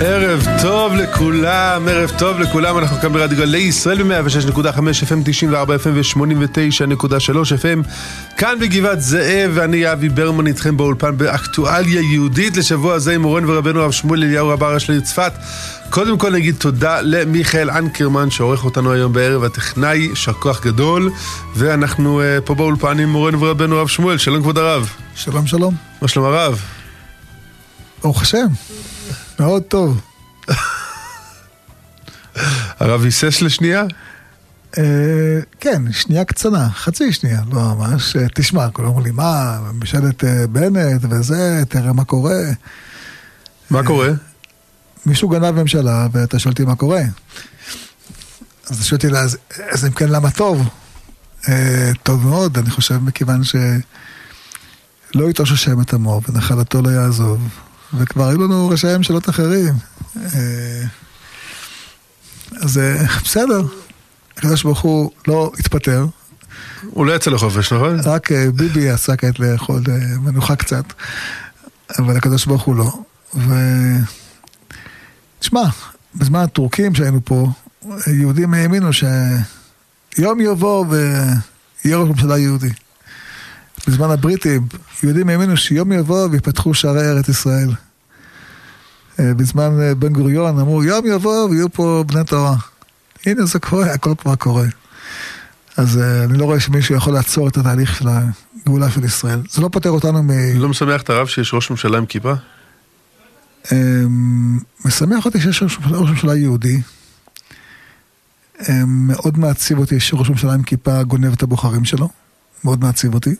ערב טוב לכולם, ערב טוב לכולם, אנחנו כאן ברדיו גלי ישראל ב-106.5 FM, 94 FM ו-89.3 FM כאן בגבעת זאב, ואני אבי ברמן איתכם באולפן באקטואליה יהודית לשבוע הזה עם מורנו ורבנו הרב שמואל אליהו רב הראש לעיר צפת קודם כל נגיד תודה למיכאל אנקרמן שעורך אותנו היום בערב הטכנאי, יישר כוח גדול. ואנחנו uh, פה באולפן עם מורנו ורבנו הרב שמואל, שלום כבוד הרב. שלום שלום. מה שלום הרב? ברוך השם מאוד טוב. הרב היסס לשנייה? אה, כן, שנייה קצנה, חצי שנייה, לא ממש. אה, תשמע, כולם אומרים לי, מה, ממשלת אה, בנט וזה, תראה מה קורה. מה קורה? מישהו גנב ממשלה, ואתה שואל אותי מה קורה. אז אתה שואל אותי, אז אם כן, למה טוב? טוב מאוד, אני חושב, מכיוון שלא יתאוששם את עמו, ונחלתו לא יעזוב. וכבר היו לנו ראשי ממשלות אחרים. אה, אז אה, בסדר, הקדוש ברוך הוא לא התפטר. הוא לא יצא לחופש, נכון? רק אה, ביבי יצא כעת לאכול מנוחה קצת, אבל הקדוש ברוך הוא לא. ו... תשמע, בזמן הטורקים שהיינו פה, יהודים האמינו שיום יבוא ויהיה ראש ממשלה יהודי. בזמן הבריטים, יהודים האמינו שיום יבוא ויפתחו שערי ארץ ישראל. אה, בזמן אה, בן גוריון אמרו, יום יבוא ויהיו פה בני תורה. הנה זה קורה, הכל כבר קורה. אז אה, אני לא רואה שמישהו יכול לעצור את התהליך של הגאולה של ישראל. זה לא פותר אותנו מ... לא משמח את הרב שיש ראש ממשלה עם כיפה? אמ, משמח אותי שיש ראש ממשלה יהודי. אמ, מאוד מעציב אותי שראש ממשלה עם כיפה גונב את הבוחרים שלו. מאוד מעציב אותי.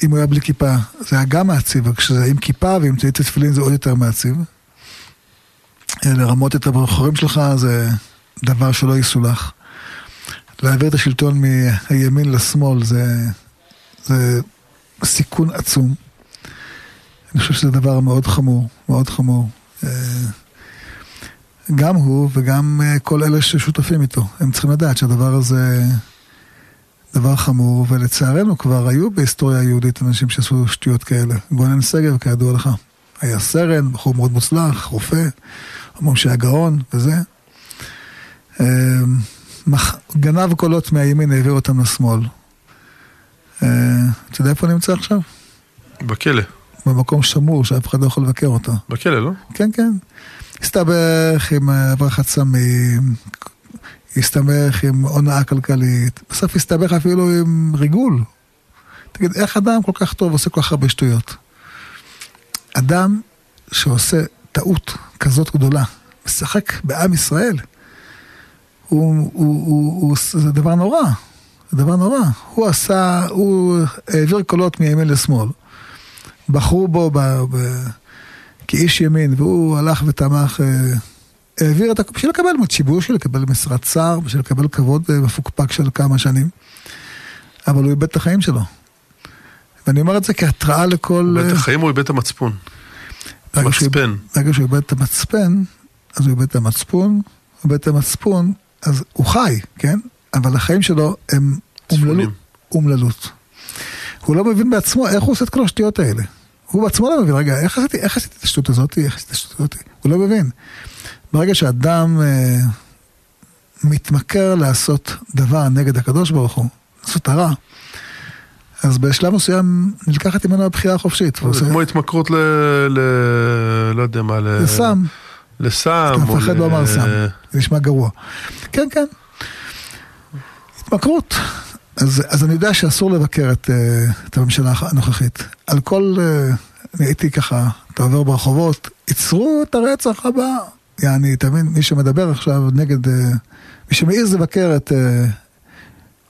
אה, אם הוא היה בלי כיפה, זה היה גם מעציב, אבל כשזה עם כיפה ועם ציצי תפילין זה עוד יותר מעציב. אה, לרמות את הבוחרים שלך זה דבר שלא יסולח. להעביר את השלטון מהימין לשמאל זה, זה סיכון עצום. אני חושב שזה דבר מאוד חמור, מאוד חמור. אה, גם הוא וגם כל אלה ששותפים איתו, הם צריכים לדעת שהדבר הזה... דבר חמור, ולצערנו כבר היו בהיסטוריה היהודית אנשים שעשו שטויות כאלה. גונן שגב, כידוע לך. היה סרן, בחור מאוד מוצלח, רופא, אומרים שהיה גאון וזה. אמ, גנב קולות מהימין, העביר אותם לשמאל. אה, אתה יודע איפה נמצא עכשיו? בכלא. במקום שמור שאף אחד לא יכול לבקר אותו. בכלא, לא? כן, כן. הסתבך עם הברחת סמים, הסתבך עם הונאה כלכלית, בסוף הסתבך אפילו עם ריגול. תגיד, איך אדם כל כך טוב עושה כל כך הרבה שטויות? אדם שעושה טעות כזאת גדולה, משחק בעם ישראל, הוא, הוא, הוא, הוא, הוא, זה דבר נורא, זה דבר נורא. הוא עשה, הוא העביר קולות מימין לשמאל. בחרו בו ב, ב, כאיש ימין, והוא הלך ותמך אה, העביר את בשביל לקבל שיבוש, בשביל לקבל משרת שר, בשביל לקבל כבוד אה, מפוקפק של כמה שנים. אבל הוא איבד את החיים שלו. ואני אומר את זה כהתראה לכל... הוא איבד את אה, החיים או איבד את המצפון? מצפן. ברגע שהוא איבד את המצפן, אז הוא איבד את המצפון, הוא איבד את המצפון, אז הוא חי, כן? אבל החיים שלו הם אומללות. הוא לא מבין בעצמו איך הוא עושה את כל השטויות האלה. הוא בעצמו לא מבין, רגע, איך עשיתי, איך עשיתי את השטות הזאת? איך עשיתי את השטות הזאת? הוא לא מבין. ברגע שאדם אה, מתמכר לעשות דבר נגד הקדוש ברוך הוא, לעשות הרע, אז בשלב מסוים נלקחת ממנו הבחירה החופשית. זה ועושה... כמו התמכרות ל... ל... לא יודע מה, ל... לסם. לסם. אתה מפחד לא אמר סם, זה נשמע גרוע. כן, כן. התמכרות. אז, אז אני יודע שאסור לבקר את, אה, את הממשלה הנוכחית. על כל, אה, אני הייתי ככה, אתה עובר ברחובות, עצרו את הרצח הבא. יעני, אתה מבין, מי שמדבר עכשיו נגד, אה, מי שמעז לבקר את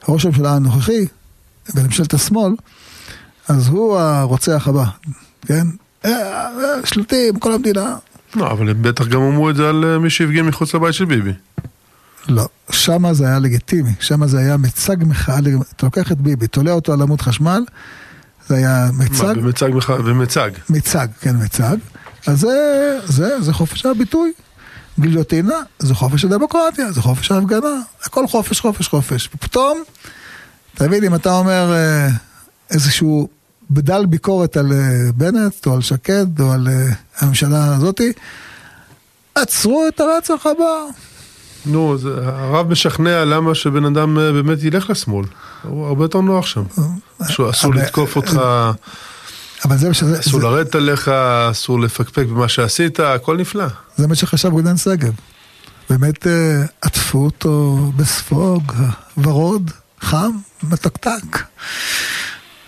ראש הממשלה הנוכחי בממשלת השמאל, אז הוא הרוצח הבא, כן? שלטים, כל המדינה. לא, אבל הם בטח גם אמרו את זה על מי שהפגין מחוץ לבית של ביבי. לא, שמה זה היה לגיטימי, שמה זה היה מצג מחאה, אתה לוקח את ביבי, תולה אותו על עמוד חשמל, זה היה מצג. מה, במצג מחאה, במצג. מצג, כן, מצג. אז זה, זה, זה חופש הביטוי. גיליוטינה זה חופש הדמוקרטיה, זה חופש ההפגנה, הכל חופש, חופש, חופש. ופתאום, תבין, אם אתה אומר אה, איזשהו בדל ביקורת על אה, בנט או על שקד או על אה, הממשלה הזאתי, עצרו את הרצח הבא. נו, זה, הרב משכנע למה שבן אדם אה, באמת ילך לשמאל. הוא הרבה יותר נוח שם. אסור לתקוף אותך, אבל זה מה שזה- אסור לרדת עליך, אסור לפקפק במה שעשית, הכל נפלא. זה מה שחשב גולדן שגב. באמת אה, עטפו אותו בספוג, ורוד, חם, מתקתק.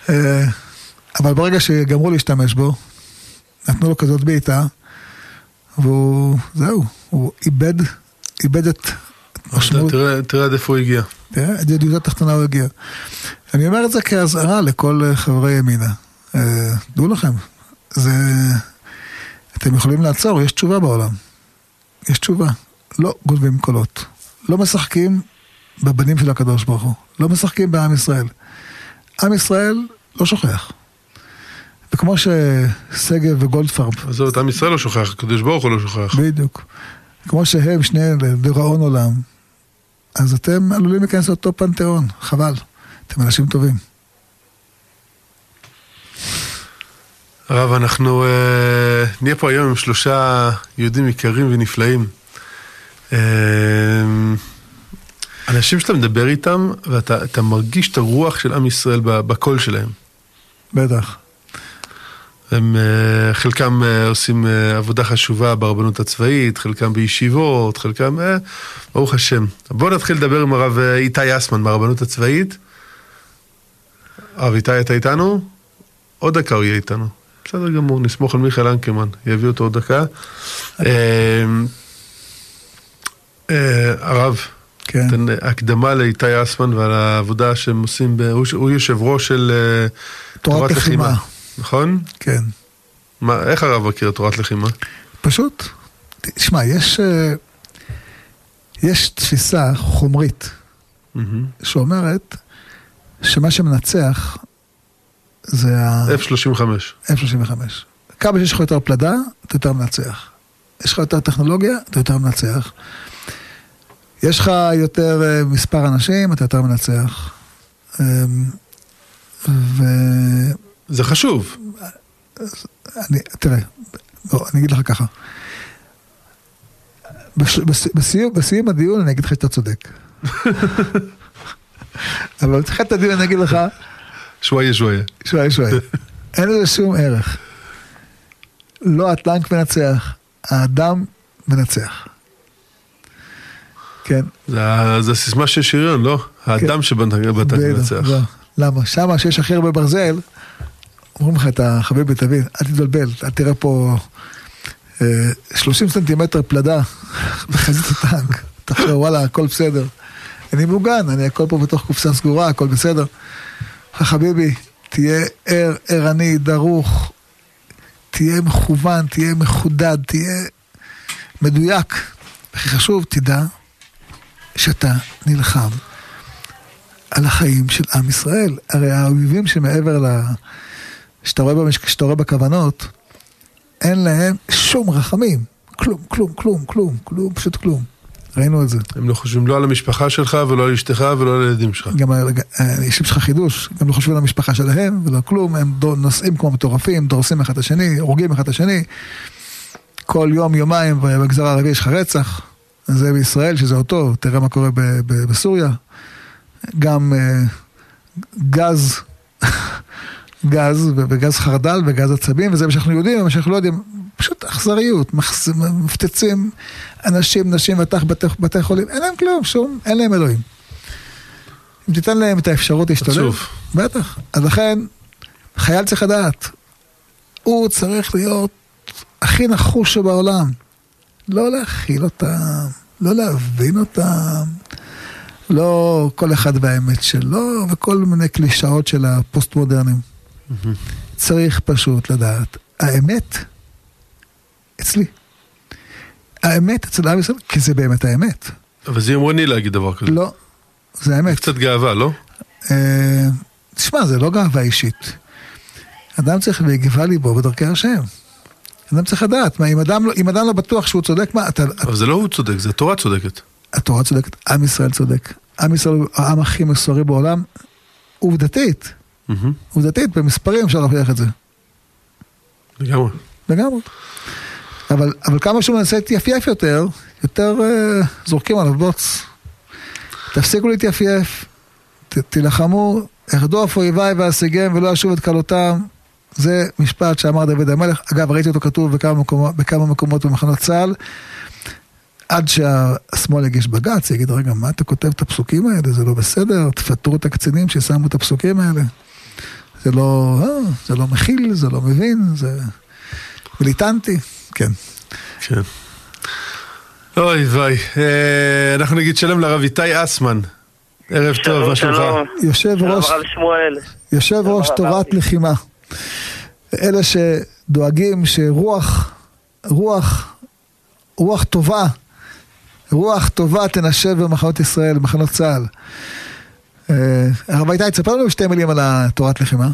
אה, אבל ברגע שגמרו להשתמש בו, נתנו לו כזאת בעיטה, והוא, זהו, הוא איבד, איבד את משמעות, תראה, עד איפה הוא הגיע. תראה, עד ידיעות התחתונה הוא הגיע. אני אומר את זה כאזהרה לכל אה, חברי ימינה. אה, דעו לכם, זה... אתם יכולים לעצור, יש תשובה בעולם. יש תשובה. לא גונבים קולות. לא משחקים בבנים של הקדוש ברוך הוא. לא משחקים בעם ישראל. עם ישראל לא שוכח. וכמו ששגב וגולדפרב, עזוב, את עם ישראל לא שוכח, הקדוש ברוך הוא לא שוכח. בדיוק, כמו שהם שני לדיראון עולם, אז אתם עלולים להיכנס לאותו פנתיאון, חבל. אתם אנשים טובים. הרב, אנחנו אה, נהיה פה היום עם שלושה יהודים יקרים ונפלאים. אה, אנשים שאתה מדבר איתם, ואתה אתה מרגיש את הרוח של עם ישראל בקול שלהם. בטח. הם, אה, חלקם אה, עושים אה, עבודה חשובה ברבנות הצבאית, חלקם בישיבות, חלקם, ברוך השם. בואו נתחיל לדבר עם הרב איתי אסמן מהרבנות הצבאית. הרב איתי, אתה איתנו? עוד דקה הוא יהיה איתנו. בסדר גמור, נסמוך על מיכאל אנקרמן, יביא אותו עוד דקה. הרב, כן. תן הקדמה לאיתי אסמן ועל העבודה שהם עושים, הוא יושב ראש של תורת לחימה. נכון? כן. מה, איך הרב מכיר תורת לחימה? פשוט, תשמע, יש, אה, יש תפיסה חומרית שאומרת שמה שמנצח זה ה... F-35. F-35. כמה שיש לך יותר פלדה, אתה יותר מנצח. יש לך יותר טכנולוגיה, אתה יותר מנצח. יש לך יותר אה, מספר אנשים, אתה יותר מנצח. אמ, ואני, זה חשוב. תראה, בוא, אני אגיד לך ככה. בש, בס, בסיום, בסיום הדיון אני אגיד לך שאתה צודק. אבל בתחילת הדיון אני אגיד לך, שוואיה שוואיה. שוואי שוואי. אין לזה שום ערך. לא הטנק מנצח, האדם מנצח. כן. זה זה הסיסמה של שריון, לא? האדם שבטנק בטח, מנצח. לא. למה? שמה שיש הכי הרבה ברזל, אומרים לך, אתה חביבי, תבין, אל תתבלבל, אל תראה פה אה, 30 סנטימטר פלדה בחזית הטנק. אתה חושב, וואלה, הכל בסדר. אני מוגן, אני הכל פה בתוך קופסה סגורה, הכל בסדר. חביבי, תהיה ער, ערני, דרוך, תהיה מכוון, תהיה מחודד, תהיה מדויק. הכי חשוב, תדע שאתה נלחם על החיים של עם ישראל. הרי האויבים שמעבר ל... שאתה רואה, במש... שאתה רואה בכוונות, אין להם שום רחמים. כלום, כלום, כלום, כלום, כלום, פשוט כלום. ראינו את זה. הם לא חושבים לא על המשפחה שלך ולא על אשתך ולא על הילדים שלך. גם ה- ה- יש לך חידוש, גם לא חושבים על המשפחה שלהם ולא כלום, הם נוסעים כמו מטורפים, דורסים אחד את השני, הורגים אחד את השני. כל יום, יומיים במגזר הערבי יש לך רצח. זה בישראל, שזה אותו, תראה מה קורה בסוריה. גם אה, גז, גז, וגז חרדל וגז עצבים, וזה מה שאנחנו יודעים, ומה שאנחנו לא יודעים, פשוט אכזריות, מפצצים אנשים, נשים וטח בתי, בתי חולים, אין להם כלום, שום, אין להם אלוהים. אם תיתן להם את האפשרות להשתלב. בטח. אז לכן, חייל צריך לדעת, הוא צריך להיות הכי נחוש שבעולם. לא להכיל אותם, לא להבין אותם, לא כל אחד והאמת שלו, וכל מיני קלישאות של הפוסט מודרניים. צריך פשוט לדעת, האמת אצלי. האמת אצל עם ישראל, כי זה באמת האמת. אבל זה יומרני להגיד דבר כזה. לא, זה האמת. קצת גאווה, לא? אה, תשמע, זה לא גאווה אישית. אדם צריך ויגבה ליבו בדרכי השם. אדם צריך לדעת, מה, אם אדם, לא, אם אדם לא בטוח שהוא צודק, מה, אתה, אבל זה לא הוא צודק, זה התורה צודקת. התורה צודקת, עם ישראל צודק. עם ישראל הוא העם הכי מסורי בעולם, עובדתית. מהמם. עובדתית, במספרים אפשר להוכיח את זה. לגמרי. לגמרי. אבל, אבל כמה שהוא מנסה להתייפייף יותר, יותר uh, זורקים עליו בוץ. תפסיקו להתייפייף, ת, תילחמו, ארדוף אויביי ואשיגם ולא אשוב את כלותם. זה משפט שאמר דוד המלך. אגב, ראיתי אותו כתוב בכמה מקומות, בכמה מקומות במחנות צה"ל. עד שהשמאל יגיש בג"ץ, יגיד, רגע, מה אתה כותב את הפסוקים האלה? זה לא בסדר, תפטרו את הקצינים ששמו את הפסוקים האלה. זה לא, אה, זה לא מכיל, זה לא מבין, זה מיליטנטי, כן. כן. אוי ויי. אה, אנחנו נגיד שלום לרב איתי אסמן. ערב טוב, מה שלומך? יושב ראש. יושב ראש תורת. לחימה. אלה שדואגים שרוח, רוח, רוח טובה, רוח טובה תנשב במחנות ישראל, במחנות צה"ל. אה, הרב איתי, תספר לנו שתי מילים על התורת לחימה.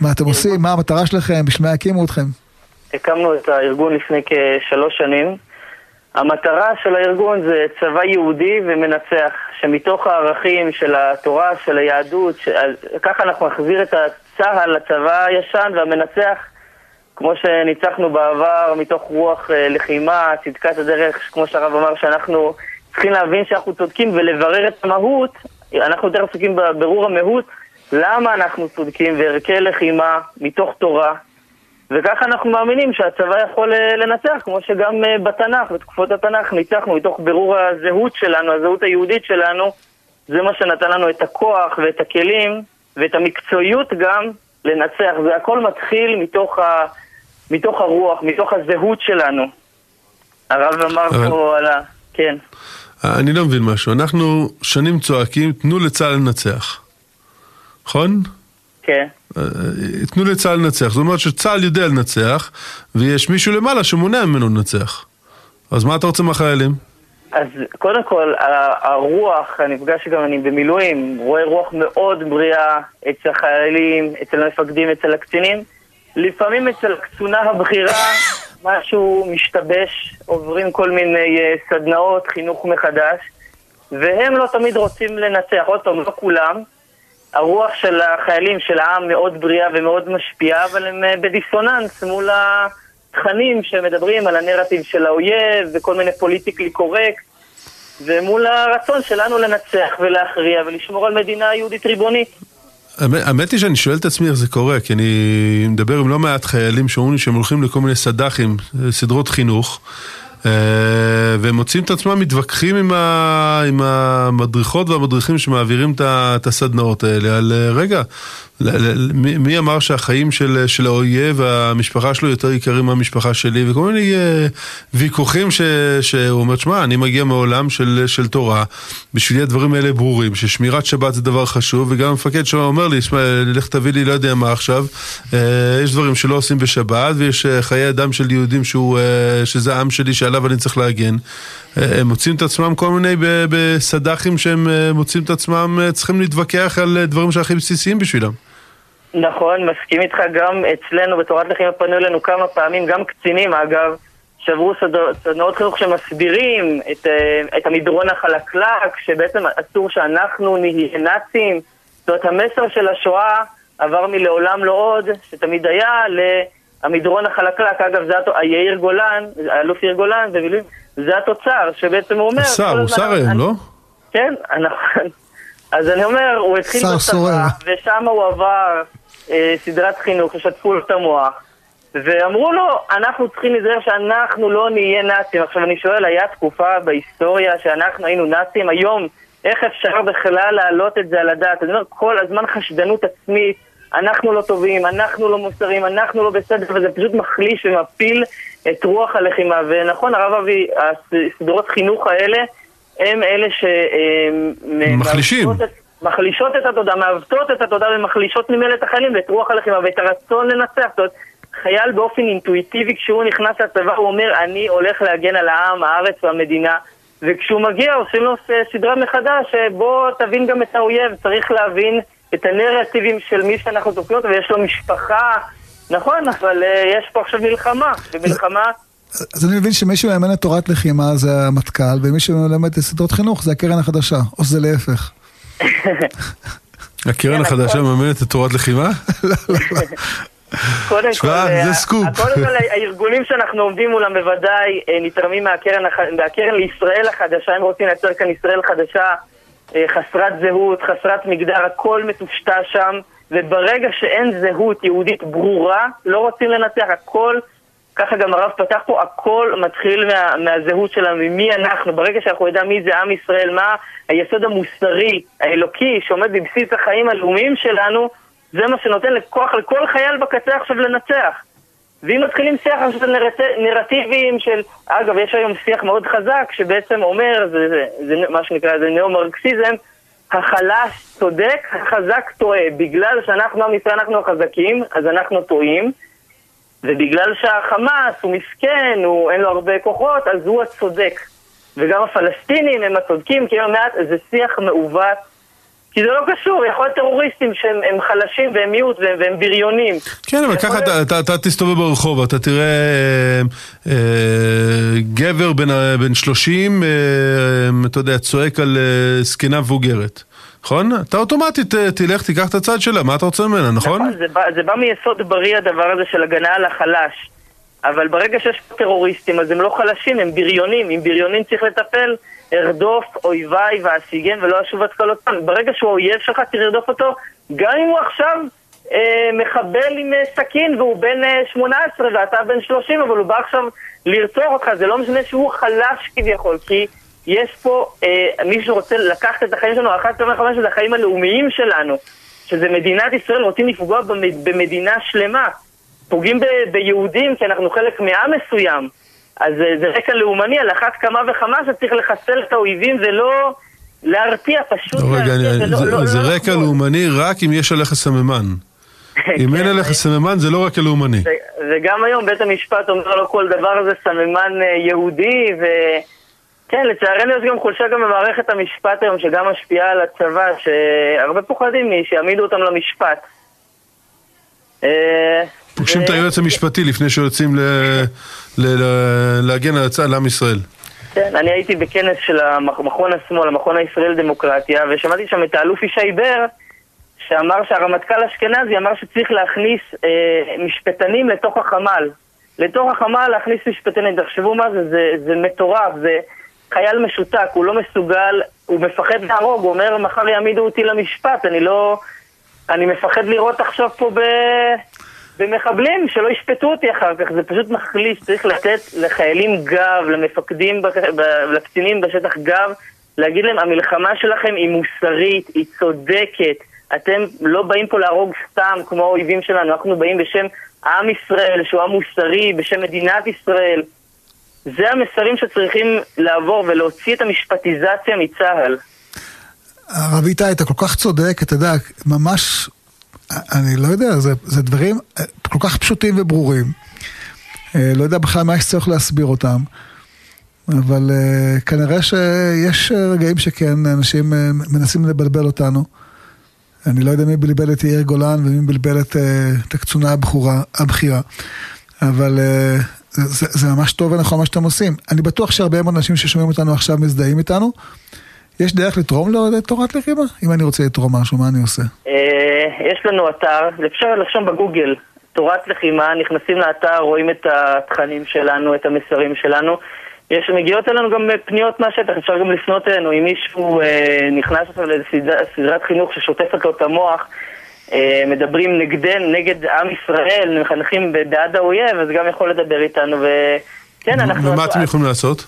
מה אתם עושים, מה המטרה שלכם, בשביל מה הקימו אתכם? הקמנו את הארגון לפני כשלוש שנים. המטרה של הארגון זה צבא יהודי ומנצח, שמתוך הערכים של התורה, של היהדות, ש... ככה אנחנו נחזיר את צה"ל לצבא הישן והמנצח, כמו שניצחנו בעבר, מתוך רוח אה, לחימה, צדקת הדרך, כמו שהרב אמר, שאנחנו צריכים להבין שאנחנו צודקים ולברר את המהות, אנחנו יותר עסוקים בבירור המהות, למה אנחנו צודקים וערכי לחימה מתוך תורה, וככה אנחנו מאמינים שהצבא יכול אה, לנצח, כמו שגם אה, בתנ"ך, בתקופות התנ"ך, ניצחנו מתוך בירור הזהות שלנו, הזהות היהודית שלנו. זה מה שנתן לנו את הכוח ואת הכלים ואת המקצועיות גם לנצח. זה הכל מתחיל מתוך, ה... מתוך הרוח, מתוך הזהות שלנו. הרב אמר אבל- פה על ה... כן. אני לא מבין משהו. אנחנו שנים צועקים, תנו לצה"ל לנצח. נכון? כן. אה, תנו לצה"ל לנצח. זאת אומרת שצה"ל יודע לנצח, ויש מישהו למעלה שמונע ממנו לנצח. אז מה אתה רוצה מהחיילים? אז קודם כל, הרוח, אני נפגש גם אני במילואים, רואה רוח מאוד בריאה אצל החיילים, אצל המפקדים, אצל הקצינים. לפעמים אצל הקצונה הבכירה משהו משתבש, עוברים כל מיני אה, סדנאות, חינוך מחדש, והם לא תמיד רוצים לנצח. עוד פעם, לא כולם. הרוח של החיילים, של העם, מאוד בריאה ומאוד משפיעה, אבל הם אה, בדיסוננס מול התכנים שמדברים על הנרטיב של האויב וכל מיני פוליטיקלי קורקט, ומול הרצון שלנו לנצח ולהכריע ולשמור על מדינה יהודית ריבונית. האמת- היא שאני שואל את עצמי איך זה קורה, כי אני מדבר עם לא מעט חיילים שאומרים לי שהם הולכים לכל מיני סד"חים, סדרות חינוך, אה, והם מוצאים את עצמם מתווכחים עם, ה, עם המדריכות והמדריכים שמעבירים את הסדנאות האלה, על אה, רגע, מי, אמר שהחיים של, של האויב והמשפחה שלו יותר יקרים מהמשפחה שלי, וכל מיני אה, ויכוחים ש, שהוא אומר, שמע, אני מגיע מעולם של, של תורה, בשבילי הדברים האלה ברורים, ששמירת שבת זה דבר חשוב, וגם המפקד שלו אומר לי, שמע, לך תביא לי לא יודע מה עכשיו, אה, יש דברים שלא עושים בשבת, ויש אה, חיי אדם של יהודים שהוא, שזה העם שלי שעליו אני צריך להגן. הם מוצאים את עצמם כל מיני בסד"חים שהם מוצאים את עצמם צריכים להתווכח על דברים שהכי בסיסיים בשבילם. נכון, מסכים איתך, גם אצלנו בתורת לחימה פנו אלינו כמה פעמים, גם קצינים אגב, שעברו סד- סדנאות חינוך שמסבירים את, אה, את המדרון החלקלק, שבעצם אסור שאנחנו נהיה נאצים. זאת אומרת, המסר של השואה עבר מלעולם לא עוד, שתמיד היה, למדרון החלקלק. אגב, זה יאיר גולן, האלוף יאיר גולן, במילואים, זה התוצר, שבעצם הוא אומר... השר, הוא שר היום, לא? כן, נכון. אז אני אומר, הוא התחיל. בצבא, ושם הוא עבר סדרת חינוך, ששטפו לו את המוח, ואמרו לו, אנחנו צריכים להיזהר שאנחנו לא נהיה נאצים. עכשיו אני שואל, היה תקופה בהיסטוריה שאנחנו היינו נאצים? היום, איך אפשר בכלל להעלות את זה על הדעת? אני אומר, כל הזמן חשדנות עצמית, אנחנו לא טובים, אנחנו לא מוסריים, אנחנו לא בסדר, וזה פשוט מחליש ומפיל את רוח הלחימה. ונכון, הרב אבי, הסדרות חינוך האלה, הם אלה ש... אה, מחלישים. את- מחלישות את התודעה, מעוותות את התודעה ומחלישות ממילא את החיילים ואת רוח הלחימה ואת הרצון לנצח. זאת אומרת, חייל באופן אינטואיטיבי, כשהוא נכנס לצבא, הוא אומר, אני הולך להגן על העם, הארץ והמדינה. וכשהוא מגיע, עושים לו סדרה מחדש, בוא תבין גם את האויב, צריך להבין את הנרטיבים של מי שאנחנו תוקפים אותו, ויש לו משפחה, נכון, אבל אה, יש פה עכשיו מלחמה, ומלחמה... אז אני מבין שמי שמאמן את תורת לחימה זה המטכ"ל, ומי שמלמד את סדרות חינוך זה הקרן החדשה, או שזה להפך. הקרן כן, החדשה מממנת את תורת לחימה? קודם שמע, כל, זה אה, סקופ. קודם כל, הארגונים שאנחנו עומדים מולם בוודאי אה, נתרמים מהקרן לישראל החדשה, הם רוצים לייצר כאן ישראל חדשה, אה, חסרת זהות, חסרת מגדר, הכל מטושטש שם, וברגע שאין זהות יהודית ברורה, לא רוצים לנצח, הכל, ככה גם הרב פתח פה, הכל מתחיל מה, מהזהות שלנו, ממי אנחנו, ברגע שאנחנו נדע מי זה עם ישראל, מה היסוד המוסרי, האלוקי, שעומד בבסיס החיים הלאומיים שלנו, זה מה שנותן לכוח לכל חייל בקצה עכשיו לנצח. ואם מתחילים שיח עכשיו של נרט... נרטיבים של... אגב, יש היום שיח מאוד חזק שבעצם אומר, זה, זה, זה מה שנקרא, זה ניאו-מרקסיזם, החלש צודק, החזק טועה. בגלל שאנחנו עם ישראל, אנחנו החזקים, אז אנחנו טועים. ובגלל שהחמאס הוא מסכן, הוא, אין לו הרבה כוחות, אז הוא הצודק. וגם הפלסטינים הם הצודקים, כי הם מעט, זה שיח מעוות. כי זה לא קשור, יכול להיות טרוריסטים שהם הם חלשים והם מיעוט והם, והם בריונים. כן, אבל ככה אתה- אתה אתה תסתובב ברחוב, אתה תראה אה, אה, גבר בן בן 30, אה, אתה יודע, צועק על אה, זקנה מבוגרת. נכון? אתה אוטומטית אה, תלך, תיקח את הצד שלה, מה אתה רוצה ממנה, נכון? זה בא, זה בא מיסוד בריא הדבר הזה של הגנה על החלש. אבל ברגע שיש טרוריסטים, אז הם לא חלשים, הם בריונים. עם בריונים צריך לטפל, ארדוף אויביי ואשיגם ולא אשוב עד כל אותם. ברגע שהוא אויב שלך, לרדוף אותו, גם אם הוא עכשיו אה, מחבל עם אה, סכין והוא בן אה, 18 ואתה בן 30, אבל הוא בא עכשיו לרצוח אותך. זה לא משנה שהוא חלש כביכול, כי יש פה אה, מי שרוצה לקחת את החיים שלנו, אחת כמה חמש זה החיים הלאומיים שלנו. שזה מדינת ישראל, רוצים לפגוע במד- במדינה שלמה. פוגעים ב- ביהודים כי אנחנו חלק מעם מסוים. אז אה, זה רקע לאומני, על אחת כמה וכמה שצריך לחסל את האויבים ולא להרתיע, פשוט לא, רגע, להרתיע. אני- ולא- זה- לא- זה לא רקע. לאומני רק אם יש עליך סממן. אם אין כן, עליך סממן זה לא רקע לאומני. ו- וגם היום בית המשפט אומר לו כל דבר הזה סממן אה, יהודי, וכן, לצערנו יש גם חולשה גם במערכת המשפט היום, שגם משפיעה על הצבא, שהרבה פוחדים מי- שיעמידו אותם למשפט. אה, פוגשים את היועץ המשפטי לפני שיוצאים להגן על הצ- על עם ישראל. כן, אני הייתי בכנס של המכ- מכון השמאל, המכון הישראל לדמוקרטיה, ושמעתי שם את האלוף ישי בר, שאמר שהרמטכ"ל אשכנזי אמר שצריך להכניס אה, משפטנים לתוך החמ"ל. לתוך החמ"ל להכניס משפטנים, תחשבו מה זה, זה, זה מטורף, זה חייל משותק, הוא לא מסוגל, הוא מפחד להרוג, הוא אומר מחר יעמידו אותי למשפט, אני לא... אני מפחד לראות עכשיו פה ב... במחבלים, שלא ישפטו אותי אחר כך, זה פשוט מחליש, צריך לתת לחיילים גב, למפקדים, לקצינים בשטח גב, להגיד להם, המלחמה שלכם היא מוסרית, היא צודקת, אתם לא באים פה להרוג סתם כמו האויבים שלנו, אנחנו באים בשם עם ישראל, שהוא עם מוסרי, בשם מדינת ישראל. זה המסרים שצריכים לעבור ולהוציא את המשפטיזציה מצה"ל. הרב איתי, אתה כל כך צודק, אתה יודע, ממש, אני לא יודע, זה, זה דברים אה, כל כך פשוטים וברורים. אה, לא יודע בכלל מה שצריך להסביר אותם, אבל אה, כנראה שיש רגעים שכן, אנשים מנסים לבלבל אותנו. אני לא יודע מי בלבל את יאיר גולן ומי בלבל את, הקצונה הבכורה, הבכירה, אבל זה, זה ממש טוב ונכון מה שאתם עושים. אני בטוח שהרבה מאוד אנשים ששומעים אותנו עכשיו מזדהים איתנו. יש דרך לתרום לתורת לחימה? אם אני רוצה לתרום משהו, מה אני עושה? אה, יש לנו אתר, אפשר לרשום בגוגל, תורת לחימה, נכנסים לאתר, רואים את התכנים שלנו, את המסרים שלנו. יש, מגיעות אלינו גם פניות מהשטח, אפשר גם לפנות אלינו. אם מישהו אה, נכנס עכשיו לסדרת חינוך ששוטפת לו את המוח, מדברים נגדנו, נגד עם ישראל, מחנכים בעד האויב, אז גם יכול לדבר איתנו. וכן, אנחנו... ומה אתם יכולים לעשות?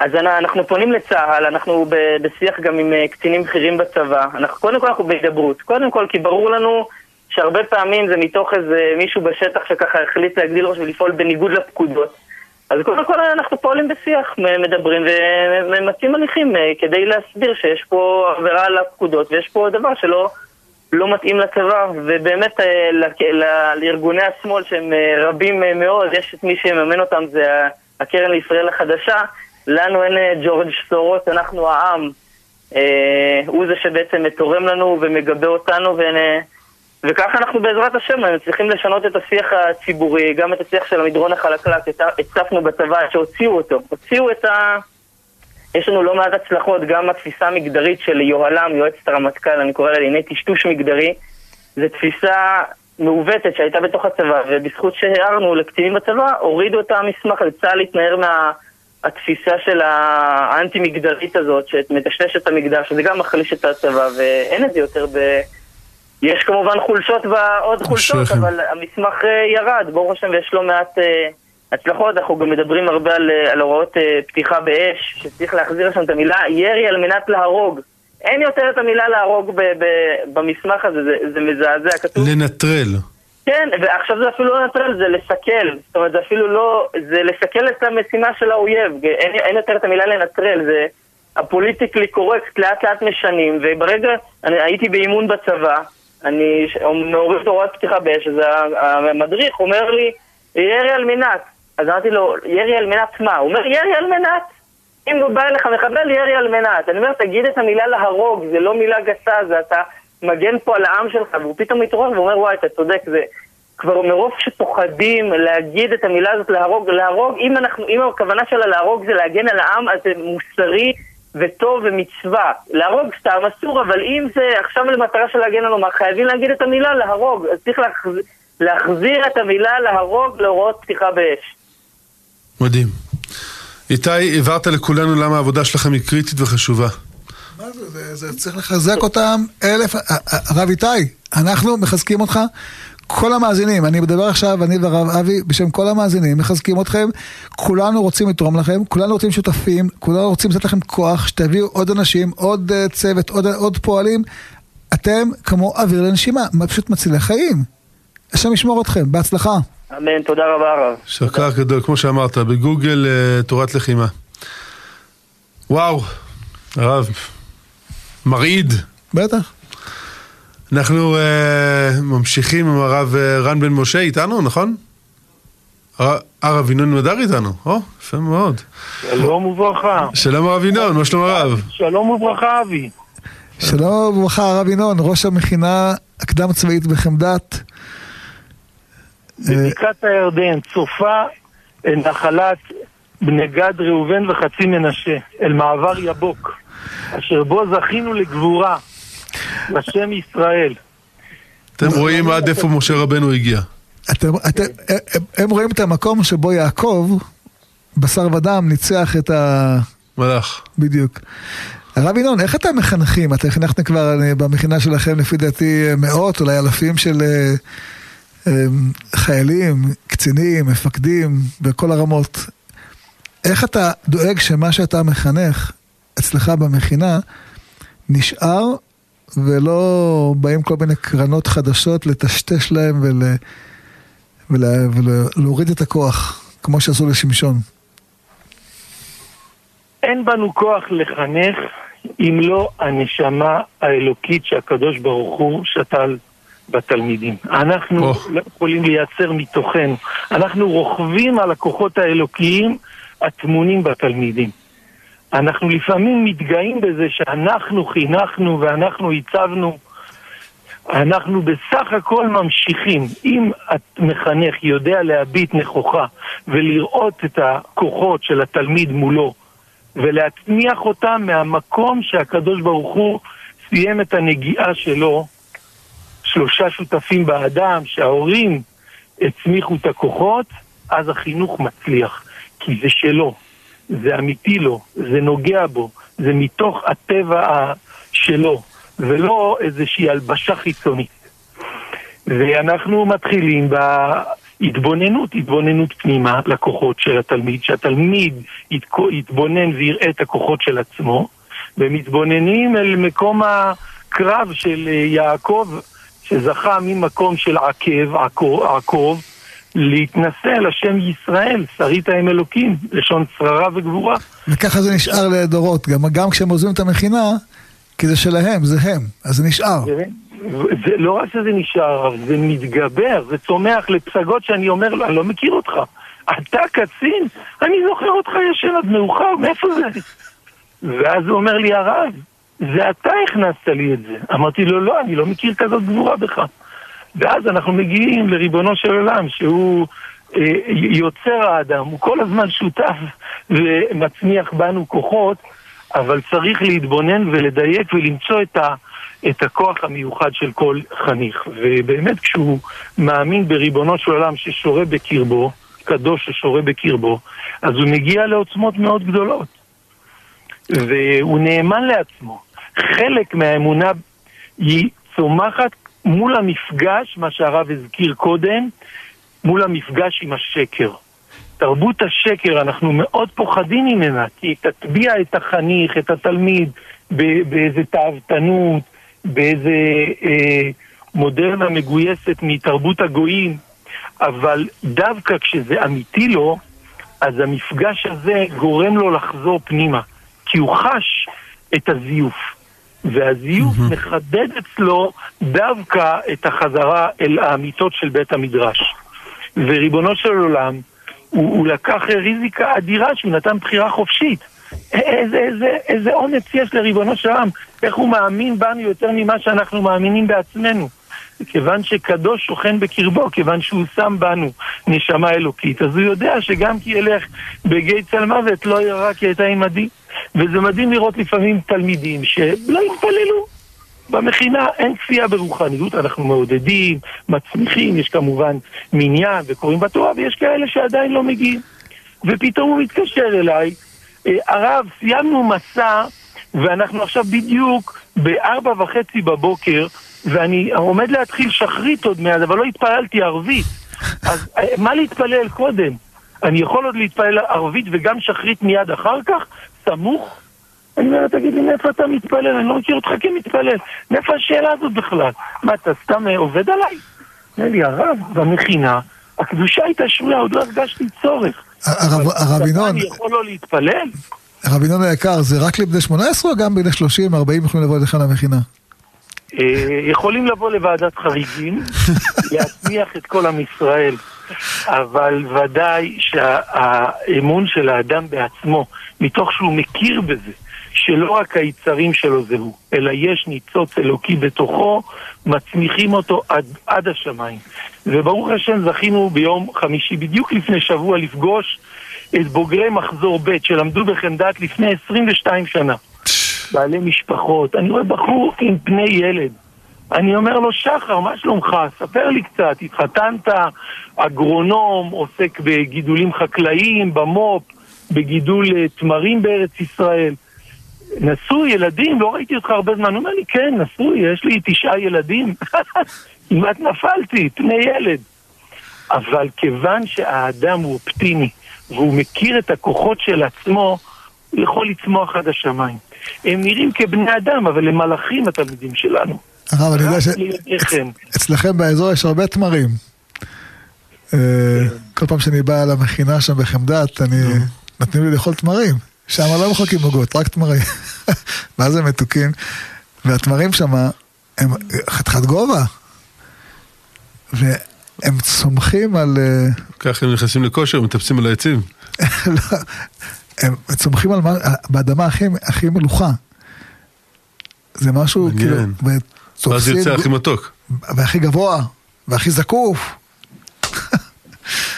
אז אנ- אנחנו פונים לצה"ל, אנחנו בשיח גם עם אה, קצינים בכירים בצבא. אנחנו, קודם כל אנחנו בהידברות. קודם כל כי ברור לנו שהרבה פעמים זה מתוך איזה מישהו בשטח שככה החליט להגדיל ראש ולפעול בניגוד לפקודות. אז קודם כל אנחנו פועלים בשיח, מדברים וממצים הליכים אה, כדי להסביר שיש פה עבירה על הפקודות ויש פה דבר שלא לא מתאים לצבא. ובאמת אה, לארגוני השמאל שהם אה, רבים אה, מאוד, יש את מי שמממן אותם, זה הקרן לישראל החדשה. לנו אין ג'ורג' סורוס, אנחנו העם. הוא זה שבעצם תורם לנו ומגבה אותנו. וככה אנחנו בעזרת השם מצליחים לשנות את השיח הציבורי, גם את השיח של המדרון החלקלק, הצ- הצפנו בצבא, שהוציאו אותו, הוציאו את, ה... יש לנו לא מעט הצלחות, גם התפיסה המגדרית של יוהל"ם, יועצת הרמטכ"ל, אני קורא לה לענייני טשטוש מגדרי. זו תפיסה מעוותת שהייתה בתוך הצבא, ובזכות שהערנו לקצינים בצבא, הורידו את המסמך, לצה"ל להתנער מהתפיסה מה, של האנטי-מגדרית הזאת, שמטשטש את המגדר, שזה גם מחליש את הצבא, ואין את זה יותר ב... יש כמובן חולשות ועוד חולשות, שכם. אבל המסמך אה, ירד, ברוך השם, ויש לא מעט אה, הצלחות. אנחנו גם מדברים הרבה על, אה, על הוראות פתיחה באש, שצריך להחזיר לשם את המילה ירי על מנת להרוג. אין יותר את המילה להרוג ב, ב, במסמך הזה, זה, זה מזעזע, כתוב... לנטרל. כן, ועכשיו זה אפילו לא לנטרל, זה לסכל. זאת אומרת, זה אפילו לא... זה לסכל את המשימה של האויב. אין, אין יותר את המילה לנטרל, זה... הפוליטיקלי קורקט לאט לאט משנים, וברגע... אני הייתי באימון בצבא, אני מעורר הוראת פתיחה באש, אז המדריך אומר לי, ירי על מנת. אז אמרתי לו, ירי על מנת מה? הוא אומר, ירי על מנת. אם הוא בא אליך מחבל, ירי על מנת. אני אומר, תגיד את המילה להרוג, זה לא מילה גסה, זה אתה מגן פה על העם שלך, והוא פתאום מתעורר ואומר, וואי, אתה צודק, זה כבר מרוב שפוחדים להגיד את המילה הזאת להרוג, להרוג, אם, אנחנו, אם הכוונה שלה להרוג זה להגן על העם, אז זה מוסרי וטוב ומצווה. להרוג סתם אסור, אבל אם זה עכשיו למטרה של להגן על אומה, חייבים להגיד את המילה להרוג. אז צריך להחזיר, להחזיר את המילה להרוג להוראות פתיחה באש. מדהים. איתי, הבהרת לכולנו למה העבודה שלכם היא קריטית וחשובה. זה, זה, צריך לחזק אותם אלף... הרב איתי, אנחנו מחזקים אותך. כל המאזינים, אני מדבר עכשיו, אני והרב אבי, בשם כל המאזינים, מחזקים אתכם. כולנו רוצים לתרום לכם, כולנו רוצים שותפים, כולנו רוצים לתת לכם כוח, שתביאו עוד אנשים, עוד uh, צוות, עוד, עוד פועלים. אתם כמו אוויר לנשימה, פשוט מצילי חיים. השם ישמור אתכם, בהצלחה. אמן, תודה רבה הרב. שקר גדול, כמו שאמרת, בגוגל uh, תורת לחימה. וואו, הרב, מרעיד. בטח. אנחנו uh, ממשיכים עם הרב uh, רן בן משה איתנו, נכון? הרב ינון מדר איתנו, או, יפה מאוד. שלום וברכה. שלום הרב ינון, מה שלום הרב? שלום וברכה אבי. שלום וברכה הרב ינון, ראש המכינה הקדם צבאית בחמדת. בבקעת הירדן, צופה נחלת בני גד ראובן וחצי מנשה, אל מעבר יבוק, אשר בו זכינו לגבורה. לשם ישראל. אתם רואים עד איפה משה רבנו הגיע. אתם, אתם, הם רואים את המקום שבו יעקב, בשר ודם, ניצח את ה... מלאך. בדיוק. הרב ינון, איך אתם מחנכים? אתם חינכתם כבר במכינה שלכם, לפי דעתי, מאות, אולי אלפים של אה, אה, חיילים, קצינים, מפקדים, בכל הרמות. איך אתה דואג שמה שאתה מחנך אצלך במכינה נשאר ולא באים כל מיני קרנות חדשות לטשטש להם ול... ול... ולהוריד את הכוח, כמו שעשו לשמשון. אין בנו כוח לחנך אם לא הנשמה האלוקית שהקדוש ברוך הוא שתל בתלמידים. אנחנו oh. לא יכולים לייצר מתוכנו. אנחנו רוכבים על הכוחות האלוקיים הטמונים בתלמידים. אנחנו לפעמים מתגאים בזה שאנחנו חינכנו ואנחנו הצבנו. אנחנו בסך הכל ממשיכים. אם המחנך יודע להביט נכוחה ולראות את הכוחות של התלמיד מולו ולהצמיח אותם מהמקום שהקדוש ברוך הוא סיים את הנגיעה שלו, שלושה שותפים באדם, שההורים הצמיחו את הכוחות, אז החינוך מצליח, כי זה שלו. זה אמיתי לו, זה נוגע בו, זה מתוך הטבע שלו, ולא איזושהי הלבשה חיצונית. ואנחנו מתחילים בהתבוננות, התבוננות פנימה לכוחות של התלמיד, שהתלמיד יתבונן ויראה את הכוחות של עצמו, ומתבוננים אל מקום הקרב של יעקב, שזכה ממקום של עקב, עקוב, להתנשא על השם ישראל, שרית עם אלוקים, לשון שררה וגבורה. וככה זה נשאר לדורות, גם, גם כשהם עוזבים את המכינה, כי זה שלהם, זה הם, אז זה נשאר. זה, זה לא רק שזה נשאר, זה מתגבר, זה צומח לפסגות שאני אומר לו, אני לא מכיר אותך. אתה קצין? אני זוכר אותך ישן עד מאוחר, מאיפה זה? ואז הוא אומר לי, הרב, זה אתה הכנסת לי את זה. אמרתי לו, לא, אני לא מכיר כזאת גבורה בך. ואז אנחנו מגיעים לריבונו של עולם, שהוא אה, יוצר האדם, הוא כל הזמן שותף ומצמיח בנו כוחות אבל צריך להתבונן ולדייק ולמצוא את, ה, את הכוח המיוחד של כל חניך. ובאמת כשהוא מאמין בריבונו של עולם ששורה בקרבו, קדוש ששורה בקרבו, אז הוא מגיע לעוצמות מאוד גדולות. והוא נאמן לעצמו. חלק מהאמונה היא צומחת מול המפגש, מה שהרב הזכיר קודם, מול המפגש עם השקר. תרבות השקר, אנחנו מאוד פוחדים ממנה, כי היא תטביע את החניך, את התלמיד, באיזה תאוותנות, באיזה אה, מודרנה מגויסת מתרבות הגויים, אבל דווקא כשזה אמיתי לו, אז המפגש הזה גורם לו לחזור פנימה, כי הוא חש את הזיוף. והזיוף mm-hmm. מחדד אצלו דווקא את החזרה אל האמיתות של בית המדרש. וריבונו של עולם, הוא, הוא לקח ריזיקה אדירה שהוא נתן בחירה חופשית. איזה, איזה, איזה אומץ יש לריבונו של עולם, איך הוא מאמין בנו יותר ממה שאנחנו מאמינים בעצמנו. כיוון שקדוש שוכן בקרבו, כיוון שהוא שם בנו נשמה אלוקית, אז הוא יודע שגם כי ילך בגיא צל מוות לא ירא כי הייתה עמדי. וזה מדהים לראות לפעמים תלמידים שלא התפללו. במכינה אין כפייה ברוחניות, אנחנו מעודדים, מצמיחים, יש כמובן מניין וקוראים בתורה, ויש כאלה שעדיין לא מגיעים. ופתאום הוא מתקשר אליי, אה, הרב, סיימנו מסע, ואנחנו עכשיו בדיוק בארבע וחצי בבוקר, ואני עומד להתחיל שחרית עוד מעט, אבל לא התפללתי ערבית. אז אה, מה להתפלל קודם? אני יכול עוד להתפלל ערבית וגם שחרית מיד אחר כך? סמוך? אני אומר, תגיד לי, מאיפה אתה מתפלל? אני לא מכיר אותך כמתפלל. מאיפה השאלה הזאת בכלל? מה, אתה סתם אה, עובד עליי? אומר לי, הרב, במכינה, הקדושה הייתה שרויה, עוד לא הרגשתי צורך. הרב ינון... אני יכול לא להתפלל? הרב ינון היקר, זה רק לבני 18 או גם בני 30, 40 יכולים לבוא אליך למכינה? אה, יכולים לבוא לוועדת חריגים, להצמיח את כל עם ישראל, אבל ודאי שהאמון של האדם בעצמו, מתוך שהוא מכיר בזה, שלא רק היצרים שלו זה הוא, אלא יש ניצוץ אלוקי בתוכו, מצמיחים אותו עד, עד השמיים. וברוך השם זכינו ביום חמישי, בדיוק לפני שבוע, לפגוש את בוגרי מחזור ב' שלמדו בחמדת לפני 22 שנה. בעלי משפחות, אני רואה בחור עם פני ילד. אני אומר לו, שחר, מה שלומך? ספר לי קצת, התחתנת, אגרונום, עוסק בגידולים חקלאיים, במו"פ, בגידול אה, תמרים בארץ ישראל. נשוי, ילדים, לא ראיתי אותך הרבה זמן. הוא אומר לי, כן, נשוי, יש לי תשעה ילדים. כמעט נפלתי, פני ילד. אבל כיוון שהאדם הוא אופטימי, והוא מכיר את הכוחות של עצמו, יכול לצמוח עד השמיים. הם נראים כבני אדם, אבל הם מלאכים התלמידים שלנו. הרב, אני יודע שאצלכם באזור יש הרבה תמרים. אה, כל פעם שאני בא למכינה שם בחמדת, אני... נותנים לי לאכול תמרים. שם לא מחלקים עוגות, רק תמרים. מה זה מתוקים? והתמרים שם הם חתיכת גובה. והם צומחים על... אה, ככה הם נכנסים לכושר, מטפסים על העצים. הם צומחים על מה, באדמה הכי, הכי מלוכה. זה משהו כאילו... ואז יוצא הכי מתוק. והכי גבוה, והכי זקוף.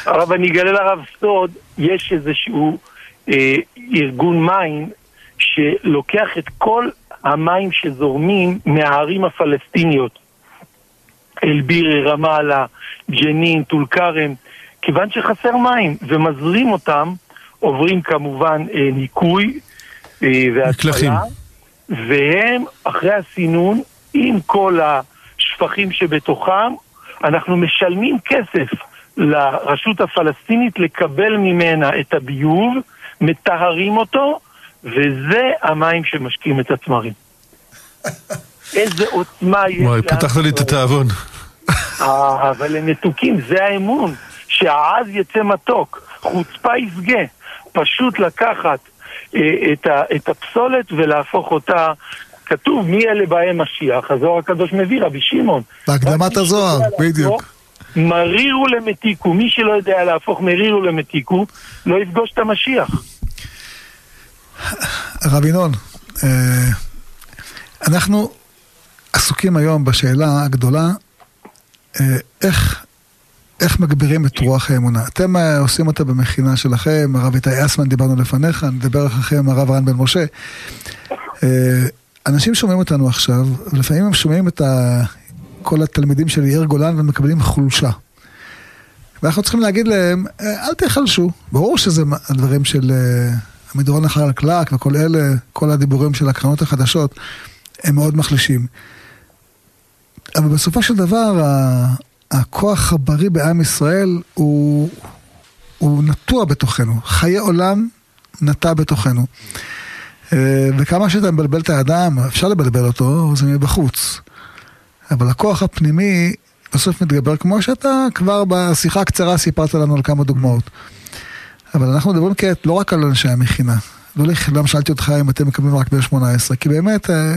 הרב, אני אגלה לרב סוד, יש איזשהו אה, ארגון מים שלוקח את כל המים שזורמים מהערים הפלסטיניות. אל-בירה, רמאללה, ג'נין, טול כרם, כיוון שחסר מים, ומזרים אותם, עוברים כמובן אה, ניקוי אה, והצלה, והם, אחרי הסינון, עם כל השפכים שבתוכם, אנחנו משלמים כסף לרשות הפלסטינית לקבל ממנה את הביוב, מטהרים אותו, וזה המים שמשקים את התמרים. איזה עוצמה יש... וואי, פתחת לי את התיאבון. אה, אבל הם מתוקים, זה האמון, שהעז יצא מתוק, חוצפה יפגה. פשוט לקחת אה, את, ה, את הפסולת ולהפוך אותה כתוב מי אלה באי משיח, הזוהר הקדוש מביא, רבי שמעון. בהקדמת הזוהר, בדיוק. מריר ולמתיקו, מי שלא יודע להפוך מריר ולמתיקו, לא יפגוש את המשיח. הרב ינון, אה, אנחנו עסוקים היום בשאלה הגדולה, אה, איך, איך מגבירים את רוח האמונה. אתם אה, עושים אותה במכינה שלכם, הרב איתי אסמן דיברנו לפניך, נדבר אחריכם הרב רן בן משה. אה, אנשים שומעים אותנו עכשיו, ולפעמים הם שומעים את ה... כל התלמידים של יאיר גולן ומקבלים חולשה. ואנחנו צריכים להגיד להם, אה, אל תחלשו. ברור שזה הדברים של המדרון אחר הקלק וכל אלה, כל הדיבורים של הקרנות החדשות, הם מאוד מחלישים. אבל בסופו של דבר, הכוח הבריא בעם ישראל הוא, הוא נטוע בתוכנו. חיי עולם נטע בתוכנו. אה, וכמה שאתה מבלבל את האדם, אפשר לבלבל אותו, זה מבחוץ. אבל הכוח הפנימי בסוף מתגבר, כמו שאתה כבר בשיחה הקצרה סיפרת לנו על כמה דוגמאות. אבל אנחנו מדברים כעת לא רק על אנשי המכינה. לא לכולם שאלתי אותך אם אתם מקבלים רק ב-18, כי באמת אה,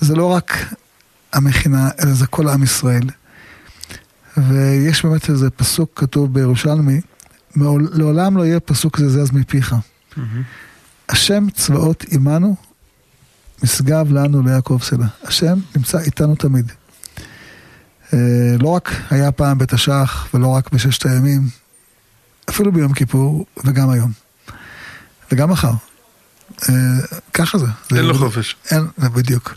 זה לא רק המכינה, אלא זה כל עם ישראל. ויש באמת איזה פסוק כתוב בירושלמי, לעולם לא יהיה פסוק זה זז מפיך. Mm-hmm. השם צבאות עמנו, משגב לנו ליעקב סלע. השם נמצא איתנו תמיד. אה, לא רק היה פעם בתש"ח ולא רק בששת הימים, אפילו ביום כיפור וגם היום. וגם מחר. אה, ככה זה. אין לו חופש. אין, בדיוק.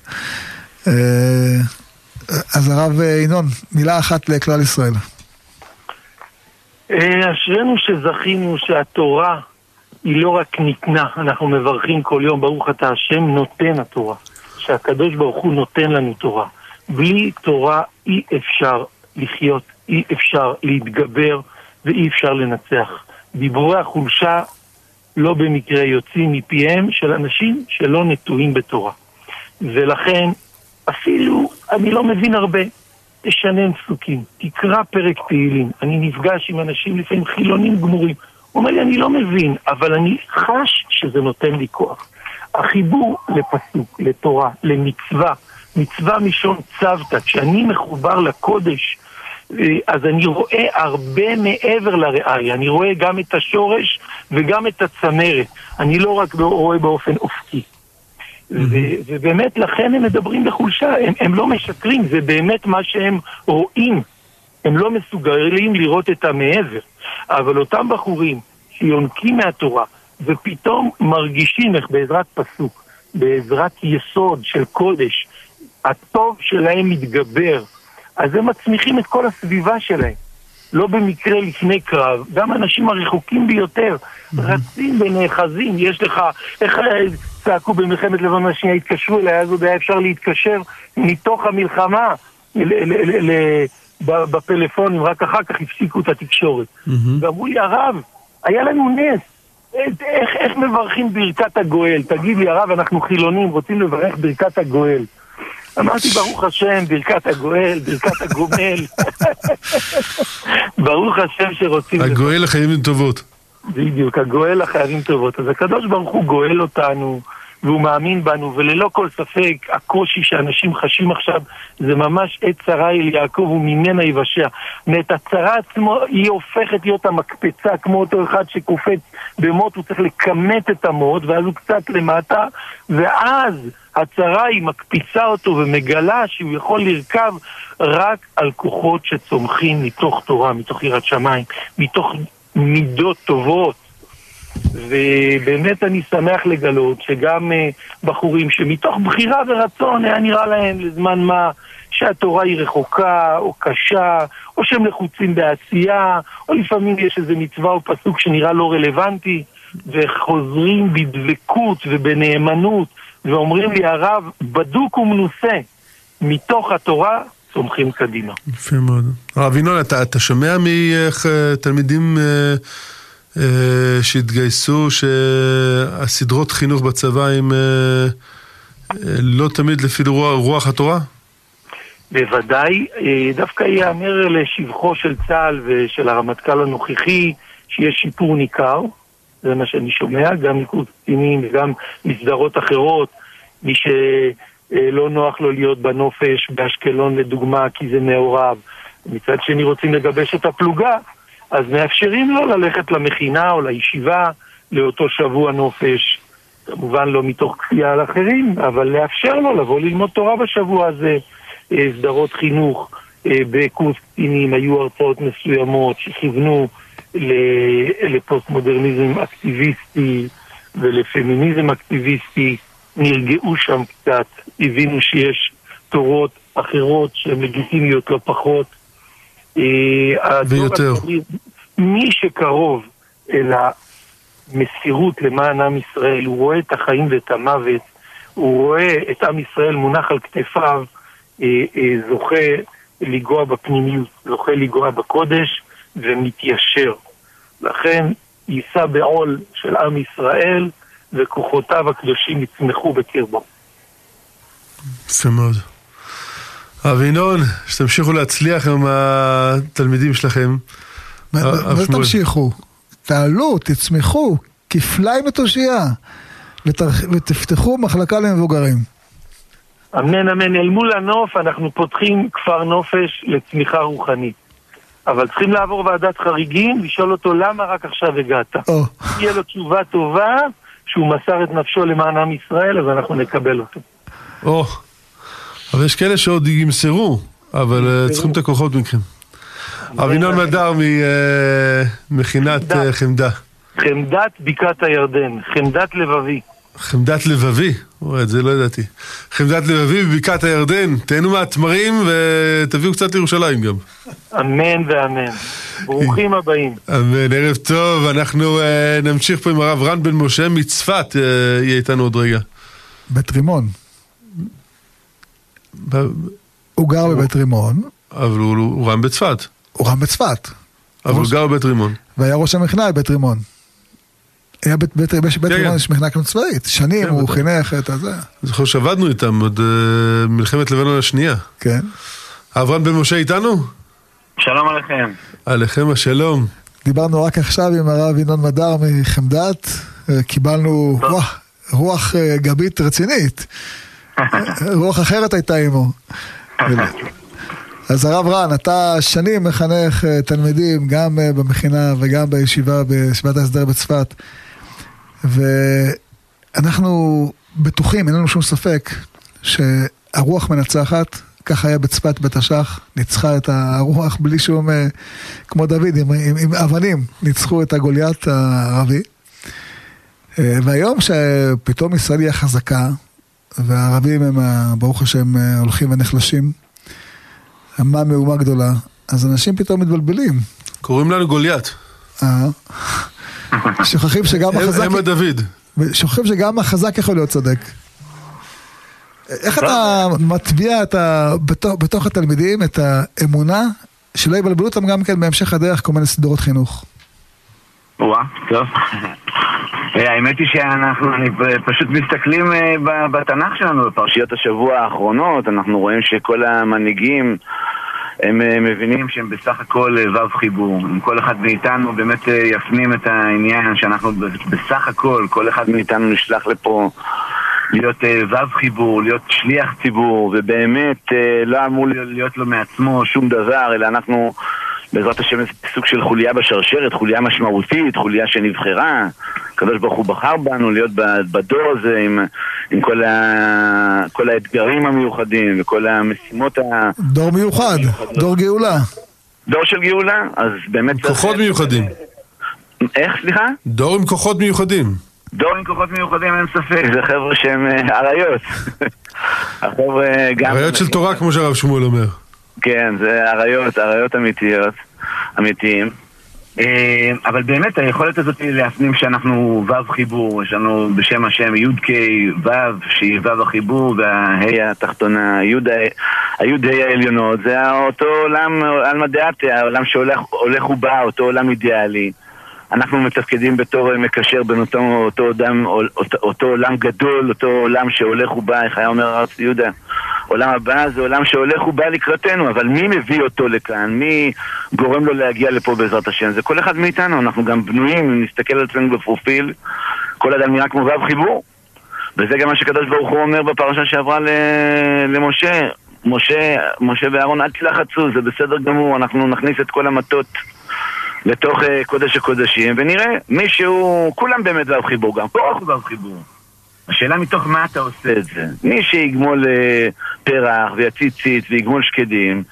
אה, אז הרב ינון, מילה אחת לכלל ישראל. אה, אשרינו שזכינו שהתורה היא לא רק ניתנה, אנחנו מברכים כל יום, ברוך אתה השם נותן התורה, שהקדוש ברוך הוא נותן לנו תורה. בלי תורה אי אפשר לחיות, אי אפשר להתגבר ואי אפשר לנצח. דיבורי החולשה לא במקרה יוצאים מפיהם של אנשים שלא נטועים בתורה. ולכן אפילו, אני לא מבין הרבה. תשנן פסוקים, תקרא פרק תהילים. אני נפגש עם אנשים לפעמים חילונים גמורים. הוא אומר לי, אני לא מבין, אבל אני חש שזה נותן לי כוח. החיבור לפסוק, לתורה, למצווה, מצווה משון צוותא, כשאני מחובר לקודש, אה, אז אני רואה הרבה מעבר לראי, אני רואה גם את השורש וגם את הצמרת. אני לא רק רואה באופן אופקי. ובאמת לכן הם מדברים בחולשה, הם, הם לא משקרים, זה באמת מה שהם רואים. הם לא מסוגלים לראות את המעבר. אבל אותם בחורים שיונקים מהתורה ופתאום מרגישים איך בעזרת פסוק, בעזרת יסוד של קודש, הטוב שלהם מתגבר, אז הם מצמיחים את כל הסביבה שלהם. לא במקרה לפני קרב, גם האנשים הרחוקים ביותר רצים ונאחזים. יש לך, איך צעקו במלחמת לבנון השנייה, התקשרו אליי, אז עוד היה אפשר להתקשר מתוך המלחמה בפלאפונים, רק אחר כך הפסיקו את התקשורת. ואמרו לי, הרב, היה לנו נס. איך, איך מברכים ברכת הגואל? תגיד לי, הרב, אנחנו חילונים, רוצים לברך ברכת הגואל. אמרתי, ברוך השם, ברכת הגואל, ברכת הגומל. ברוך השם שרוצים... הגואל לחיים טובות. בדיוק, הגואל לחייבים טובות. אז הקדוש ברוך הוא גואל אותנו, והוא מאמין בנו, וללא כל ספק, הקושי שאנשים חשים עכשיו זה ממש עת צרה אל יעקב וממנה יבשע. ואת הצרה עצמו, היא הופכת להיות המקפצה, כמו אותו אחד שקופץ במוט, הוא צריך לכמת את המוט, ואז הוא קצת למטה, ואז הצרה היא מקפיצה אותו ומגלה שהוא יכול לרכב רק על כוחות שצומחים מתוך תורה, מתוך יראת שמיים, מתוך מידות טובות. ובאמת אני שמח לגלות שגם uh, בחורים שמתוך בחירה ורצון היה נראה להם לזמן מה שהתורה היא רחוקה או קשה, או שהם לחוצים בעשייה, או לפעמים יש איזה מצווה או פסוק שנראה לא רלוונטי, וחוזרים בדבקות ובנאמנות, ואומרים לי הרב, בדוק ומנוסה, מתוך התורה צומחים קדימה. יפה מאוד. הרב ינון, אתה, אתה שומע מתלמידים אה, אה, שהתגייסו, שהסדרות חינוך בצבא הם אה, אה, לא תמיד לפי רוח, רוח התורה? בוודאי, אה, דווקא ייאמר לשבחו של צה"ל ושל הרמטכ"ל הנוכחי שיש שיפור ניכר, זה מה שאני שומע, גם מיקוד קצינים וגם מסדרות אחרות, מי ש... אה, לא נוח לו להיות בנופש באשקלון לדוגמה כי זה מעורב. מצד שני רוצים לגבש את הפלוגה, אז מאפשרים לו ללכת למכינה או לישיבה לאותו שבוע נופש. כמובן לא מתוך כפייה על אחרים, אבל לאפשר לו לבוא ללמוד תורה בשבוע הזה, אה, סדרות חינוך. בקורס קצינים היו הרצאות מסוימות שכיוונו לפוסט מודרניזם אקטיביסטי ולפמיניזם אקטיביסטי, נרגעו שם קצת, הבינו שיש תורות אחרות שהן לגיטימיות לא פחות. ויותר. מי שקרוב אל המסירות למען עם ישראל, הוא רואה את החיים ואת המוות, הוא רואה את עם ישראל מונח על כתפיו, אה, אה, זוכה לנגוע בפנימיות, זוכה לנגוע בקודש ומתיישר. לכן יישא בעול של עם ישראל וכוחותיו הקדושים יצמחו בקרבו. יפה מאוד. אבינון, שתמשיכו להצליח עם התלמידים שלכם. מה זה תמשיכו? תעלו, תצמחו, כפליים ותושייה, ותפתחו מחלקה למבוגרים. אמן אמן, אל מול הנוף אנחנו פותחים כפר נופש לצמיחה רוחנית. אבל צריכים לעבור ועדת חריגים, לשאול אותו למה רק עכשיו הגעת. תהיה לו תשובה טובה שהוא מסר את נפשו למען עם ישראל, אז אנחנו נקבל אותו. או, אבל יש כאלה שעוד ימסרו, אבל אה, צריכים את הכוחות מכם. אבינון מדר ממכינת אה, חמדה. חמדת בקעת הירדן, חמדת לבבי. חמדת לבבי, את זה לא ידעתי. חמדת לבבי בבקעת הירדן, תהנו מהתמרים ותביאו קצת לירושלים גם. אמן ואמן. ברוכים הבאים. אמן, ערב טוב, אנחנו uh, נמשיך פה עם הרב רן בן משה מצפת, uh, יהיה איתנו עוד רגע. בית רימון. ב... הוא גר בבית רימון. אבל הוא, הוא רם בצפת. הוא רם בצפת. אבל הוא גר בבית רימון. והיה ראש המכנעה בבית רימון. היה בית, בית, בית, בית רימון יש מכנעה קדם צבאית, שנים הוא חינך את הזה. אני זוכר שעבדנו איתם עוד מלחמת לבנון השנייה. כן. אברהם בן משה איתנו? שלום עליכם. עליכם השלום. דיברנו רק עכשיו עם הרב ינון מדר מחמדת, קיבלנו רוח, רוח גבית רצינית. רוח אחרת הייתה עמו. אז הרב רן, אתה שנים מחנך תלמידים, גם במכינה וגם בישיבה, בישיבת ההסדר בצפת. ואנחנו בטוחים, אין לנו שום ספק, שהרוח מנצחת, כך היה בצפת בתש"ח, ניצחה את הרוח בלי שום, כמו דוד, עם, עם, עם אבנים, ניצחו את הגוליית הערבי. והיום שפתאום ישראל היא החזקה, והערבים הם, ברוך השם, הולכים ונחלשים, מה מהומה גדולה, אז אנשים פתאום מתבלבלים. קוראים לנו גוליית. אה. שוכחים שגם החזק... הם הדוד. שוכחים שגם החזק יכול להיות צודק. איך אתה מטביע את ה... בתוך, בתוך התלמידים את האמונה שלא יבלבלו אותם גם כן בהמשך הדרך כל מיני סדרות חינוך? וואה, טוב. האמת היא שאנחנו פשוט מסתכלים בתנ"ך שלנו, בפרשיות השבוע האחרונות, אנחנו רואים שכל המנהיגים הם מבינים שהם בסך הכל וו חיבור. אם כל אחד מאיתנו באמת יפנים את העניין שאנחנו בסך הכל, כל אחד מאיתנו נשלח לפה להיות וו חיבור, להיות שליח ציבור, ובאמת לא אמור להיות לו מעצמו שום דבר, אלא אנחנו בעזרת השם סוג של חוליה בשרשרת, חוליה משמעותית, חוליה שנבחרה. הקדוש ברוך הוא בחר בנו להיות בדור הזה עם, עם כל, ה, כל האתגרים המיוחדים וכל המשימות ה... דור מיוחד, מיוחדות. דור גאולה. דור של גאולה, אז באמת... כוחות מיוחדים. איך, סליחה? דור עם כוחות מיוחדים. דור עם כוחות מיוחדים, אין ספק, זה חבר'ה שהם אריות. החבר'ה גם... אריות של תורה, כמו שהרב שמואל אומר. כן, זה אריות, אריות אמיתיות, אמיתיים. אבל באמת היכולת הזאת להפנים שאנחנו וו חיבור, יש לנו בשם השם י"ק וו, שהיא וו החיבור והה' התחתונה, הי"ה העליונות, זה אותו עולם, עלמא דעתה, העולם שהולך ובא, אותו עולם אידיאלי. אנחנו מתפקדים בתור מקשר בין אותו, אותו, אותו, אותו עולם גדול, אותו עולם שהולך ובא, איך היה אומר הרב יהודה? עולם הבא זה עולם שהולך ובא לקראתנו, אבל מי מביא אותו לכאן? מי גורם לו להגיע לפה בעזרת השם? זה כל אחד מאיתנו, אנחנו גם בנויים, אם נסתכל על עצמנו בפרופיל, כל אדם נראה כמו ו' חיבור. וזה גם מה שקדוש ברוך הוא אומר בפרשה שעברה למשה. משה, משה ואהרון, אל תלחצו, זה בסדר גמור, אנחנו נכניס את כל המטות לתוך uh, קודש הקודשים, ונראה מישהו, כולם באמת ו' חיבור, גם קורח הוא ו' חיבור. השאלה מתוך מה אתה עושה את זה. מי שיגמול אה, פרח ויציץ ציץ ויגמול שקדים,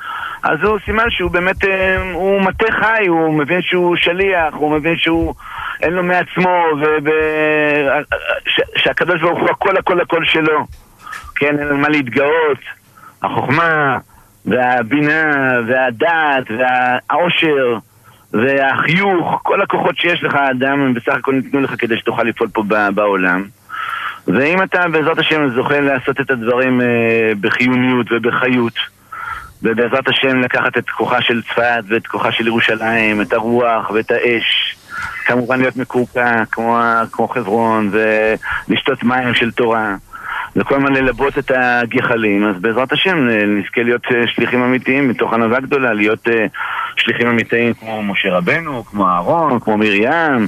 אז הוא סימן שהוא באמת, אה, הוא מטה חי, הוא מבין שהוא שליח, הוא מבין שהוא אין לו מעצמו, ושהקדוש ברוך הוא הכל הכל הכל שלו. כן, אין לו מה להתגאות. החוכמה והבינה והדעת והעושר והחיוך, כל הכוחות שיש לך, אדם, הם בסך הכל ניתנו לך כדי שתוכל לפעול פה בעולם. ואם אתה בעזרת השם זוכה לעשות את הדברים אה, בחיוניות ובחיות, ובעזרת השם לקחת את כוחה של צפת ואת כוחה של ירושלים, את הרוח ואת האש, כמובן להיות מקורקע כמו, כמו חברון ולשתות מים של תורה. וכל הזמן ללבות את הגחלים, אז בעזרת השם אה, נזכה להיות אה, שליחים אמיתיים מתוך ענווה גדולה, להיות uh, שליחים אמיתיים כמו משה רבנו, כמו אהרון, כמו מרים,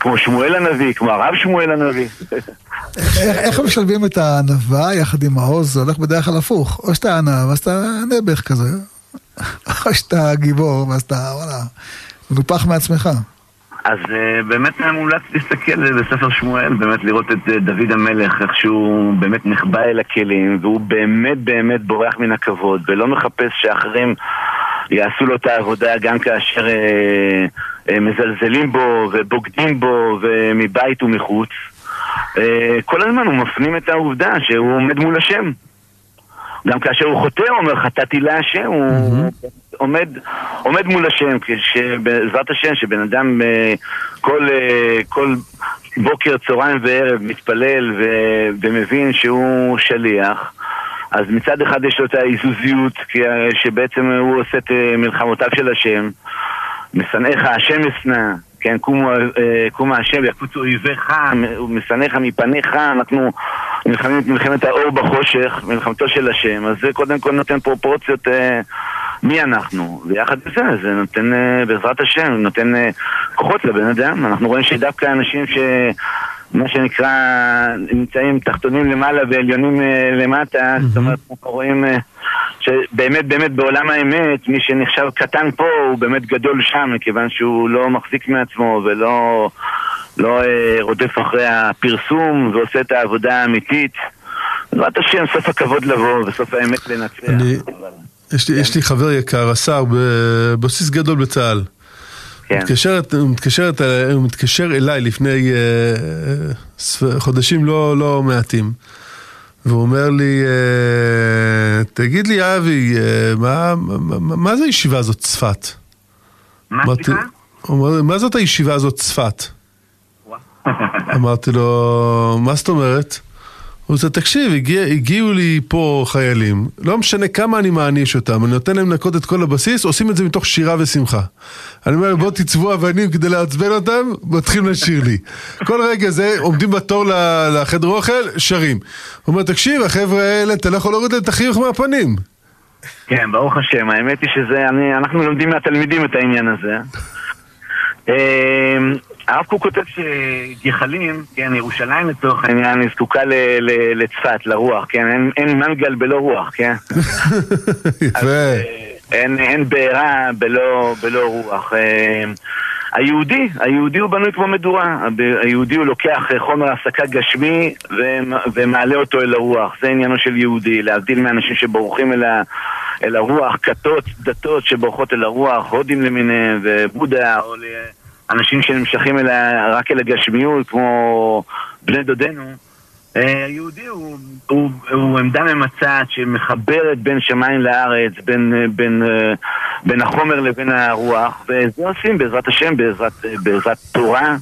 כמו שמואל הנביא, כמו הרב שמואל הנביא. איך משלבים את הענווה יחד עם העוז? זה הולך בדרך כלל הפוך. או שאתה ענב, אז אתה נעבך כזה, או שאתה גיבור, ואז אתה, וואלה, מנופח מעצמך. אז uh, באמת מומלץ להסתכל בספר שמואל, באמת לראות את uh, דוד המלך, איך שהוא באמת נחבא אל הכלים, והוא באמת באמת בורח מן הכבוד, ולא מחפש שאחרים יעשו לו את העבודה גם כאשר uh, uh, מזלזלים בו ובוגדים בו ומבית ומחוץ. Uh, כל הזמן הוא מפנים את העובדה שהוא עומד מול השם. גם כאשר הוא חוטא, הוא אומר חטאתי להשם, הוא עומד, עומד מול השם, בעזרת השם, שבן אדם אה, כל, אה, כל בוקר, צהריים וערב מתפלל ו, ומבין שהוא שליח. אז מצד אחד יש לו את העיזוזיות, שבעצם הוא עושה את אה, מלחמותיו של השם. משנאיך השם אשנא, כן, קומו השם יקוצו אויביך, משנאיך מפניך, אנחנו נלחמים את מלחמת האור בחושך, מלחמתו של השם, אז זה קודם כל נותן פרופורציות אה, מי אנחנו, ויחד עם זה, זה נותן, אה, בעזרת השם, נותן אה, כוחות לבן אדם, אנחנו רואים שדווקא אנשים ש... מה שנקרא, נמצאים תחתונים למעלה ועליונים אה, למטה, זאת אומרת, אנחנו רואים אה, שבאמת באמת בעולם האמת, מי שנחשב קטן פה הוא באמת גדול שם, מכיוון שהוא לא מחזיק מעצמו ולא לא, אה, רודף אחרי הפרסום ועושה את העבודה האמיתית. בעזרת השם, סוף הכבוד לבוא וסוף האמת לנצח. אני, יש, לי, יש לי חבר יקר, השר, בבסיס גדול בצה"ל. כן. מתקשרת, הוא, מתקשר, מתקשר אליי לפני uh, חודשים לא, לא מעטים. והוא אומר לי, uh, תגיד לי, אבי, uh, מה, מה, מה זה הישיבה הזאת צפת? מה סליחה? מה זאת הישיבה הזאת צפת? אמרתי לו, מה זאת אומרת? הוא אומר, תקשיב, הגיע, הגיעו לי פה חיילים, לא משנה כמה אני מעניש אותם, אני נותן להם לנקות את כל הבסיס, עושים את זה מתוך שירה ושמחה. אני אומר, בוא תצבו אבנים כדי לעצבן אותם, מתחילים לשיר לי. כל רגע זה, עומדים בתור לחדר אוכל, שרים. הוא אומר, תקשיב, החבר'ה האלה, אתה לא יכול להוריד להם את החיוך מהפנים. כן, ברוך השם, האמת היא שזה, אני, אנחנו לומדים מהתלמידים את העניין הזה. אמ, הרב קוק כותב שגחלים, כן, ירושלים לצורך העניין, היא זקוקה לצפת, לרוח, כן, אין, אין מנגל בלא רוח, כן? יפה. אה, אין, אין בעירה בלא, בלא רוח. אה, היהודי, היהודי הוא בנוי כמו מדורה. היהודי הוא לוקח חומר הסקה גשמי ומעלה אותו אל הרוח. זה עניינו של יהודי, להבדיל מאנשים שבורחים אל, ה, אל הרוח, כתות, דתות שבורחות אל הרוח, הודים למיניהם ובודה, או אנשים שנמשכים אליה רק אל הגשמיות, כמו בני דודינו. אה, היהודי הוא, הוא, הוא עמדה ממצעת שמחברת בין שמיים לארץ, בין, בין, אה, בין החומר לבין הרוח, וזה עושים בעזרת השם, בעזרת, בעזרת תורה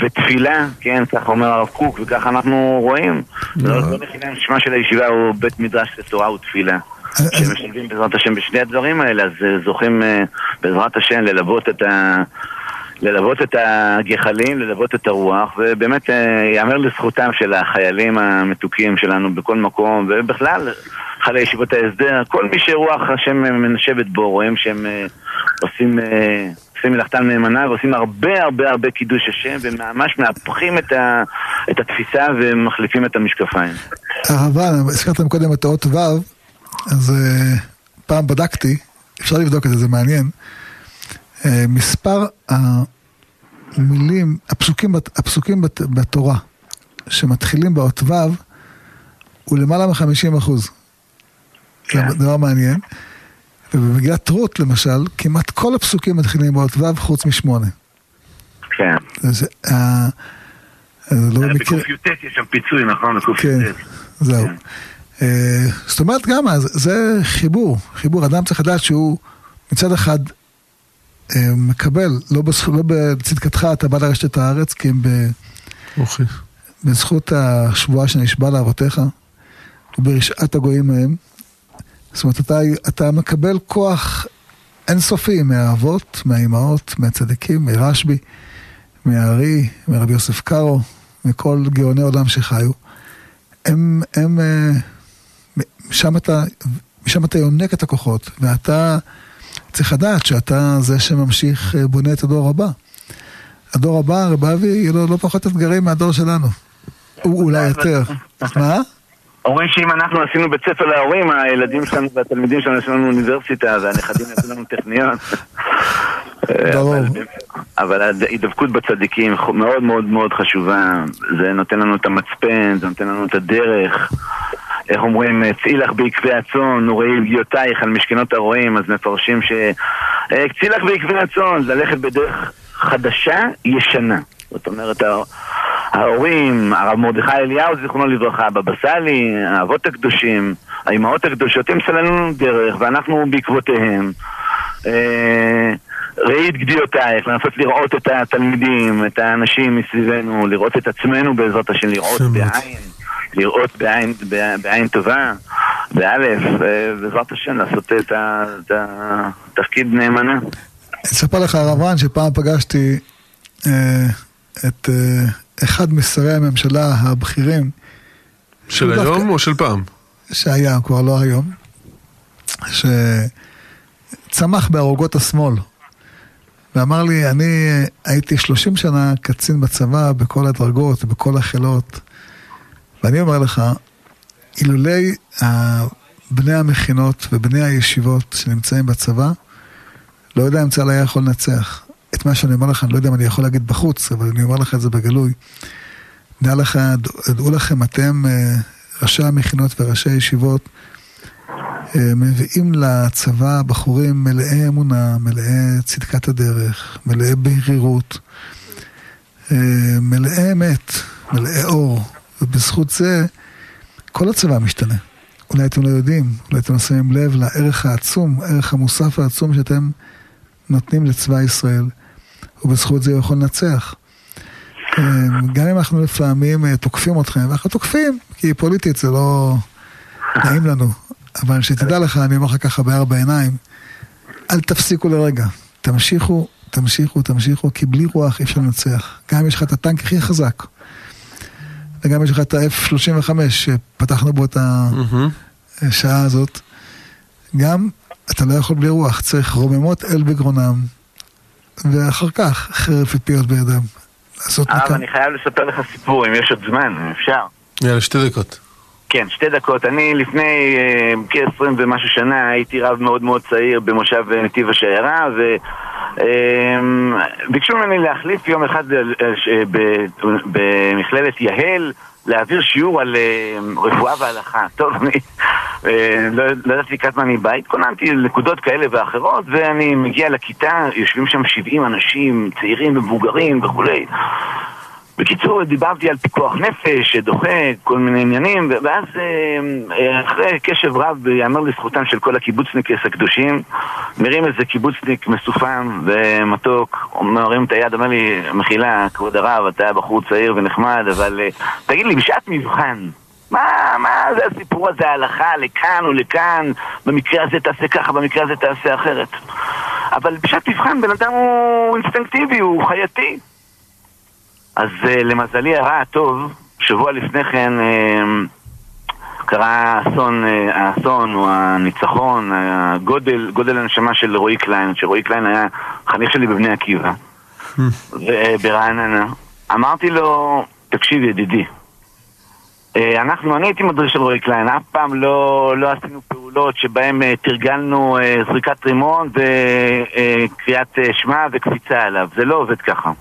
ותפילה, כן, כך אומר הרב קוק, וכך אנחנו רואים. לא לחינם לא שמה של הישיבה הוא בית מדרש לתורה ותפילה. שמשלבים בעזרת השם בשני הדברים האלה, אז אה, זוכים בעזרת השם ללוות את ה... ללוות את הגחלים, ללוות את הרוח, ובאמת אה, ייאמר לזכותם של החיילים המתוקים שלנו בכל מקום, ובכלל, חיילי ישיבות ההסדר, כל מי שרוח השם מנשבת בו, רואים שהם אה, עושים... אה, עושים מלאכתם נאמנה ועושים הרבה הרבה הרבה קידוש השם וממש מהפכים את, ה, את התפיסה ומחליפים את המשקפיים. אבל, הזכרתם קודם את האות ו', אז פעם בדקתי, אפשר לבדוק את זה, זה מעניין. מספר המילים, הפסוקים, הפסוקים בתורה, שמתחילים באות ו' הוא למעלה מ-50 אחוז. כן. זה דבר מעניין. ובמגילת רות למשל, כמעט כל הפסוקים מתחילים באות ו' חוץ משמונה. כן. זה, אה, זה לא אה, מקרה... בק"ט יש שם פיצוי, נכון? בק"ט. כן, זהו. כן. אה, זאת אומרת גם, זה חיבור, חיבור. אדם צריך לדעת שהוא מצד אחד אה, מקבל, לא, בזכ... לא בצדקתך אתה בא לרשת את הארץ, כי הם ב... אוקיי. בזכות השבועה שנשבע לאבותיך, וברשעת הגויים מהם. זאת אומרת, אתה, אתה מקבל כוח אינסופי מהאבות, מהאימהות, מהצדיקים, מרשב"י, מהארי, מרבי יוסף קארו, מכל גאוני עולם שחיו. הם, הם, אה, משם אתה, משם אתה יונק את הכוחות, ואתה צריך לדעת שאתה זה שממשיך, אה, בונה את הדור הבא. הדור הבא, רב אבי, יהיו לו לא פחות אתגרים מהדור שלנו. הוא אולי יותר. מה? אומרים שאם אנחנו עשינו בית ספר להורים, הילדים שלנו והתלמידים שלנו יש לנו אוניברסיטה והנכדים יעשו לנו טכניון. אבל ההידבקות בצדיקים מאוד מאוד מאוד חשובה. זה נותן לנו את המצפן, זה נותן לנו את הדרך. איך אומרים, צאי לך בעקבי הצאן, וראי הגיותייך על משכנות הרועים, אז מפרשים ש... אה, צאי לך בעקבי הצאן, ללכת בדרך חדשה, ישנה. זאת אומרת, ההורים, הרב מרדכי אליהו, זיכרונו לברכה, הבבא סאלי, האבות הקדושים, האימהות הקדושות, הם סללו לנו דרך, ואנחנו בעקבותיהם. אה, ראי את גדיעותייך, לנסות לראות את התלמידים, את האנשים מסביבנו, לראות את עצמנו בעזרת השם, לראות. בעין, לראות בעין, בע- בעין טובה, באלף, אה, בעזרת השם, לעשות את התפקיד נאמנה. אני אספר לך, הרב רן, שפעם פגשתי אה, את אה, אחד משרי הממשלה הבכירים של דווקא- היום או של פעם? שהיה, כבר לא היום, שצמח בערוגות השמאל. ואמר לי, אני הייתי 30 שנה קצין בצבא בכל הדרגות, בכל החילות, ואני אומר לך, אילולי בני המכינות ובני הישיבות שנמצאים בצבא, לא יודע אם צה"ל היה יכול לנצח. את מה שאני אומר לך, אני לא יודע אם אני יכול להגיד בחוץ, אבל אני אומר לך את זה בגלוי. דע לך, דעו לכם, אתם, אה, ראשי המכינות וראשי הישיבות, אה, מביאים לצבא בחורים מלאי אמונה, מלאי צדקת הדרך, מלאי בהירות, אה, מלאי אמת, מלאי אור, ובזכות זה כל הצבא משתנה. אולי אתם לא יודעים, אולי אתם לא שמים לב לערך העצום, הערך המוסף העצום שאתם נותנים לצבא ישראל, ובזכות זה הוא יכול לנצח. אה, גם אם אנחנו לפעמים אה, תוקפים אתכם, ואנחנו תוקפים, כי פוליטית זה לא נעים לנו, אבל שתדע לך, אני אומר לך ככה בארבע עיניים, אל תפסיקו לרגע, תמשיכו, תמשיכו, תמשיכו, כי בלי רוח אי אפשר לנצח. גם אם יש לך את הטנק הכי חזק, וגם יש לך את ה-F-35 שפתחנו בו את. השעה הזאת, גם אתה לא יכול בלי רוח, צריך רוממות אל בגרונם, ואחר כך חרב ופיות בידם. לעשות מכאן. אני חייב לספר לך סיפור, אם יש עוד זמן, אם אפשר. יאללה, שתי דקות. כן, שתי דקות. אני לפני אה, כ-20 ומשהו שנה הייתי רב מאוד מאוד צעיר במושב אה, נתיב השיירה וביקשו ממני להחליף יום אחד אה, אה, במכללת יהל להעביר שיעור על אה, רפואה והלכה. טוב, אני אה, לא לא ידעתי כמה אני בא, התכוננתי לנקודות כאלה ואחרות ואני מגיע לכיתה, יושבים שם 70 אנשים, צעירים ומבוגרים וכולי בקיצור, דיברתי על פיקוח נפש, דוחה, כל מיני עניינים, ואז אה, אה, אחרי קשב רב, יאמר לזכותם של כל הקיבוצניקס הקדושים, מרים איזה קיבוצניק מסופם ומתוק, מרים את היד, אומר לי, מחילה, כבוד הרב, אתה בחור צעיר ונחמד, אבל אה, תגיד לי, בשעת מבחן, מה, מה זה הסיפור הזה, ההלכה, לכאן או לכאן, במקרה הזה תעשה ככה, במקרה הזה תעשה אחרת. אבל בשעת מבחן בן אדם הוא אינסטינקטיבי, הוא חייתי. אז אה, למזלי הרע הטוב, שבוע לפני כן אה, קרה אסון, אה, האסון או הניצחון, הגודל, גודל הנשמה של רועי קליין, שרועי קליין היה חניך שלי בבני עקיבא, ו- ברעננה. אמרתי לו, תקשיב ידידי, אה, אנחנו, אני הייתי מדריך של רועי קליין, אף פעם לא, לא עשינו פעולות שבהן אה, תרגלנו אה, זריקת רימון וקריאת אה, שמע וקפיצה עליו, זה לא עובד ככה.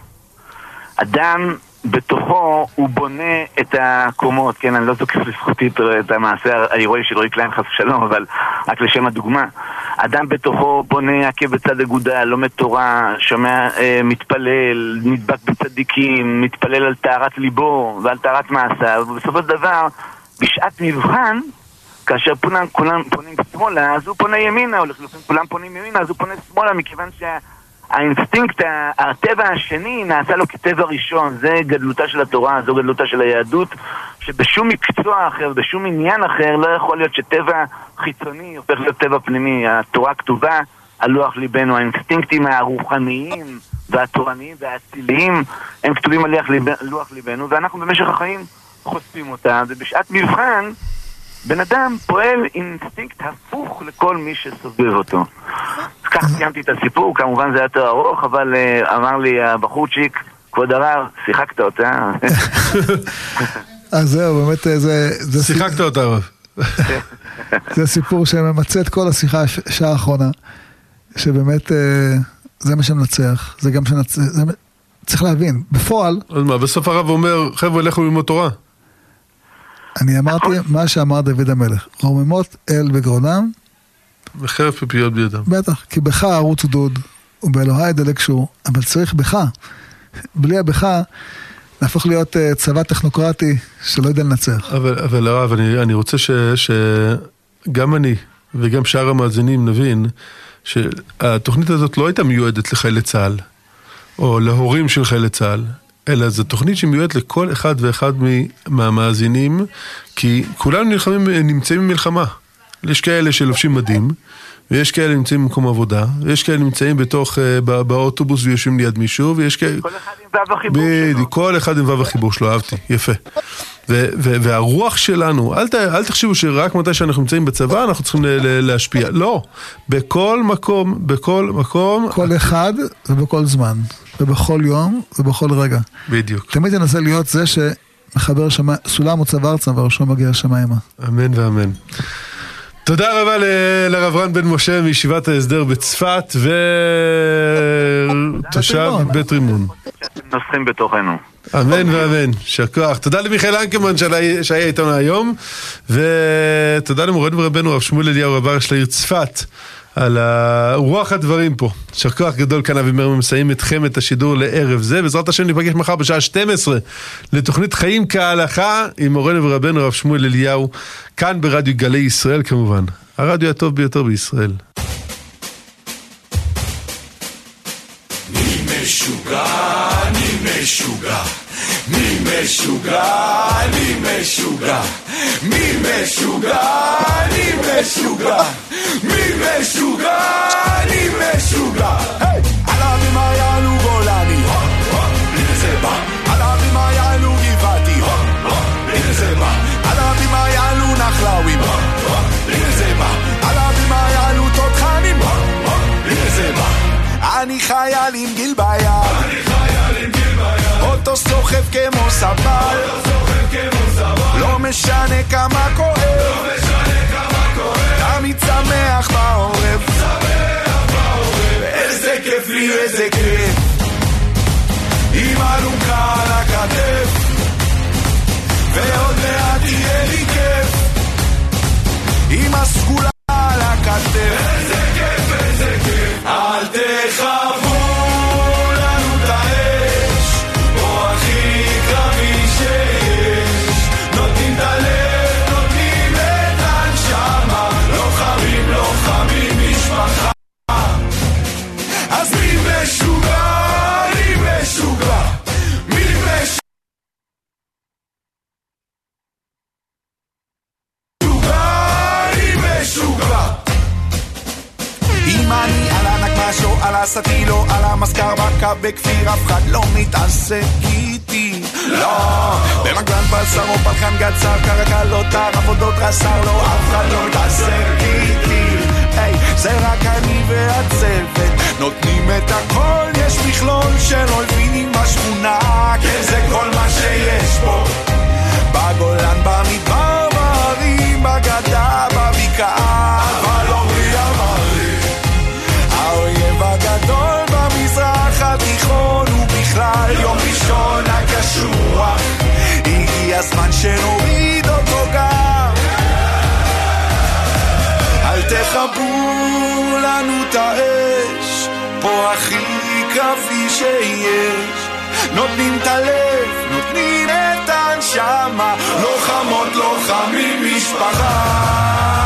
אדם בתוכו הוא בונה את הקומות, כן, אני לא זוכר לזכותי את המעשה ההירואי של רועי קליין חס ושלום, אבל רק לשם הדוגמה. אדם בתוכו בונה עקב בצד אגודל, לומד תורה, שומע, אה, מתפלל, נדבק בצדיקים, מתפלל על טהרת ליבו ועל טהרת מעשיו, ובסופו של דבר, בשעת מבחן, כאשר כולם, כולם פונים שמאלה, אז הוא פונה ימינה, או לחלופין כולם פונים ימינה, אז הוא פונה שמאלה, מכיוון שה... האינסטינקט, הטבע השני נעשה לו כטבע ראשון, זה גדלותה של התורה, זו גדלותה של היהדות, שבשום מקצוע אחר, בשום עניין אחר, לא יכול להיות שטבע חיצוני הופך להיות טבע פנימי. התורה כתובה על לוח ליבנו, האינסטינקטים הרוחניים והתורניים והאציליים הם כתובים על לוח ליבנו, ואנחנו במשך החיים חושפים אותם, ובשעת מבחן בן אדם פועל אינסטינקט הפוך לכל מי שסובב אותו. כך סיימתי את הסיפור, כמובן זה היה יותר ארוך, אבל אה, אמר לי הבחורצ'יק, כבוד הרב, שיחקת אותה. אז זהו, באמת אה, זה... זה שיחקת אותה הרב. זה סיפור שממצה את כל השיחה, השעה האחרונה, שבאמת אה, זה מה שמנצח, זה גם שנצח, צריך להבין, בפועל... אז מה, בסוף הרב אומר, חבר'ה, לכו ללמוד תורה. אני אמרתי מה שאמר דוד המלך, רוממות אל בגרונם. וחרב פיפיות בידם. בטח, כי בך ערוץ דוד, ובאלוהי דלק שור, אבל צריך בך. בלי הבך, להפוך להיות uh, צבא טכנוקרטי שלא יודע לנצח. אבל, אבל הרב, אני, אני רוצה ש, שגם אני וגם שאר המאזינים נבין שהתוכנית הזאת לא הייתה מיועדת לחיילי צה"ל, או להורים של חיילי צה"ל. אלא זו תוכנית שמיועדת לכל אחד ואחד מהמאזינים, כי כולנו נלחמים, נמצאים במלחמה. יש כאלה שלובשים מדים, ויש כאלה נמצאים במקום עבודה, ויש כאלה נמצאים בתוך, uh, באוטובוס ויושבים ליד מישהו, ויש כאלה... כל אחד עם וו החיבור שלו. בדיוק, כל אחד עם וו החיבור שלו, אהבתי, יפה. ו- ו- והרוח שלנו, אל, ת- אל תחשבו שרק מתי שאנחנו נמצאים בצבא אנחנו צריכים ל- ל- להשפיע, לא, בכל מקום, בכל מקום. כל אחד ובכל זמן, ובכל יום ובכל רגע. בדיוק. תמיד תנסה להיות זה שמחבר שמי... סולם מוצב ארצה וראשו מגיע השמיימה. אמן ואמן. תודה רבה ל- לרב רן בן משה מישיבת ההסדר בצפת ותושב בית רימון. נוסחים בתוכנו. אמן ואמן, יישר כוח. תודה למיכאל אנקמן שהיה איתנו היום, ותודה למורנו ורבנו הרב שמואל אליהו רב הראש לעיר צפת. על רוח הדברים פה. יישר כוח גדול כאן אבי מרמר מסיים אתכם את השידור לערב זה. בעזרת השם ניפגש מחר בשעה 12 לתוכנית חיים כהלכה עם מורנו ורבנו הרב שמואל אליהו, כאן ברדיו גלי ישראל כמובן. הרדיו הטוב ביותר בישראל. משוגע, אני משוגע. מי משוגע, אני משוגע. מי משוגע, אני משוגע. מי משוגע, אני משוגע. היי! עליו עם היענו גולני. הנה זה בא. עליו עם היענו גבעתי. הנה זה בא. עליו עם היענו נחלאווים. הנה זה בא. עליו עם היענו תותחנים. הנה זה בא. אני חייל עם גיל ביד. אני חייל עם גיל ביד. אותו סוחב כמו סבל. לא משנה כמה כואב. לא משנה. תמיד שמח בעורף. איזה כיף לי, איזה כיף. עם אלונקה על הכתף. ועוד מעט יהיה לי כיף. עם הסגולה על הכתף. על הנגמ"ש או על הסטילו, על המזכר בקה בכפיר, אף אחד לא מתעסק איתי. לא, במגלן בשר או פלחן גצר, קרקע לא טר, עבודות רס"ר, לא, אף אחד לא מתעסק איתי. היי, זה רק אני והצוות, נותנים את הכל, יש מכלול של אויבים בשכונה, כן זה כל מה שיש פה. בגולן, במדבר, בהרים, בגדה, בבקעה, שיש. נותנים את הלב, נותנים את הנשמה, לוחמות, לוחמים, משפחה.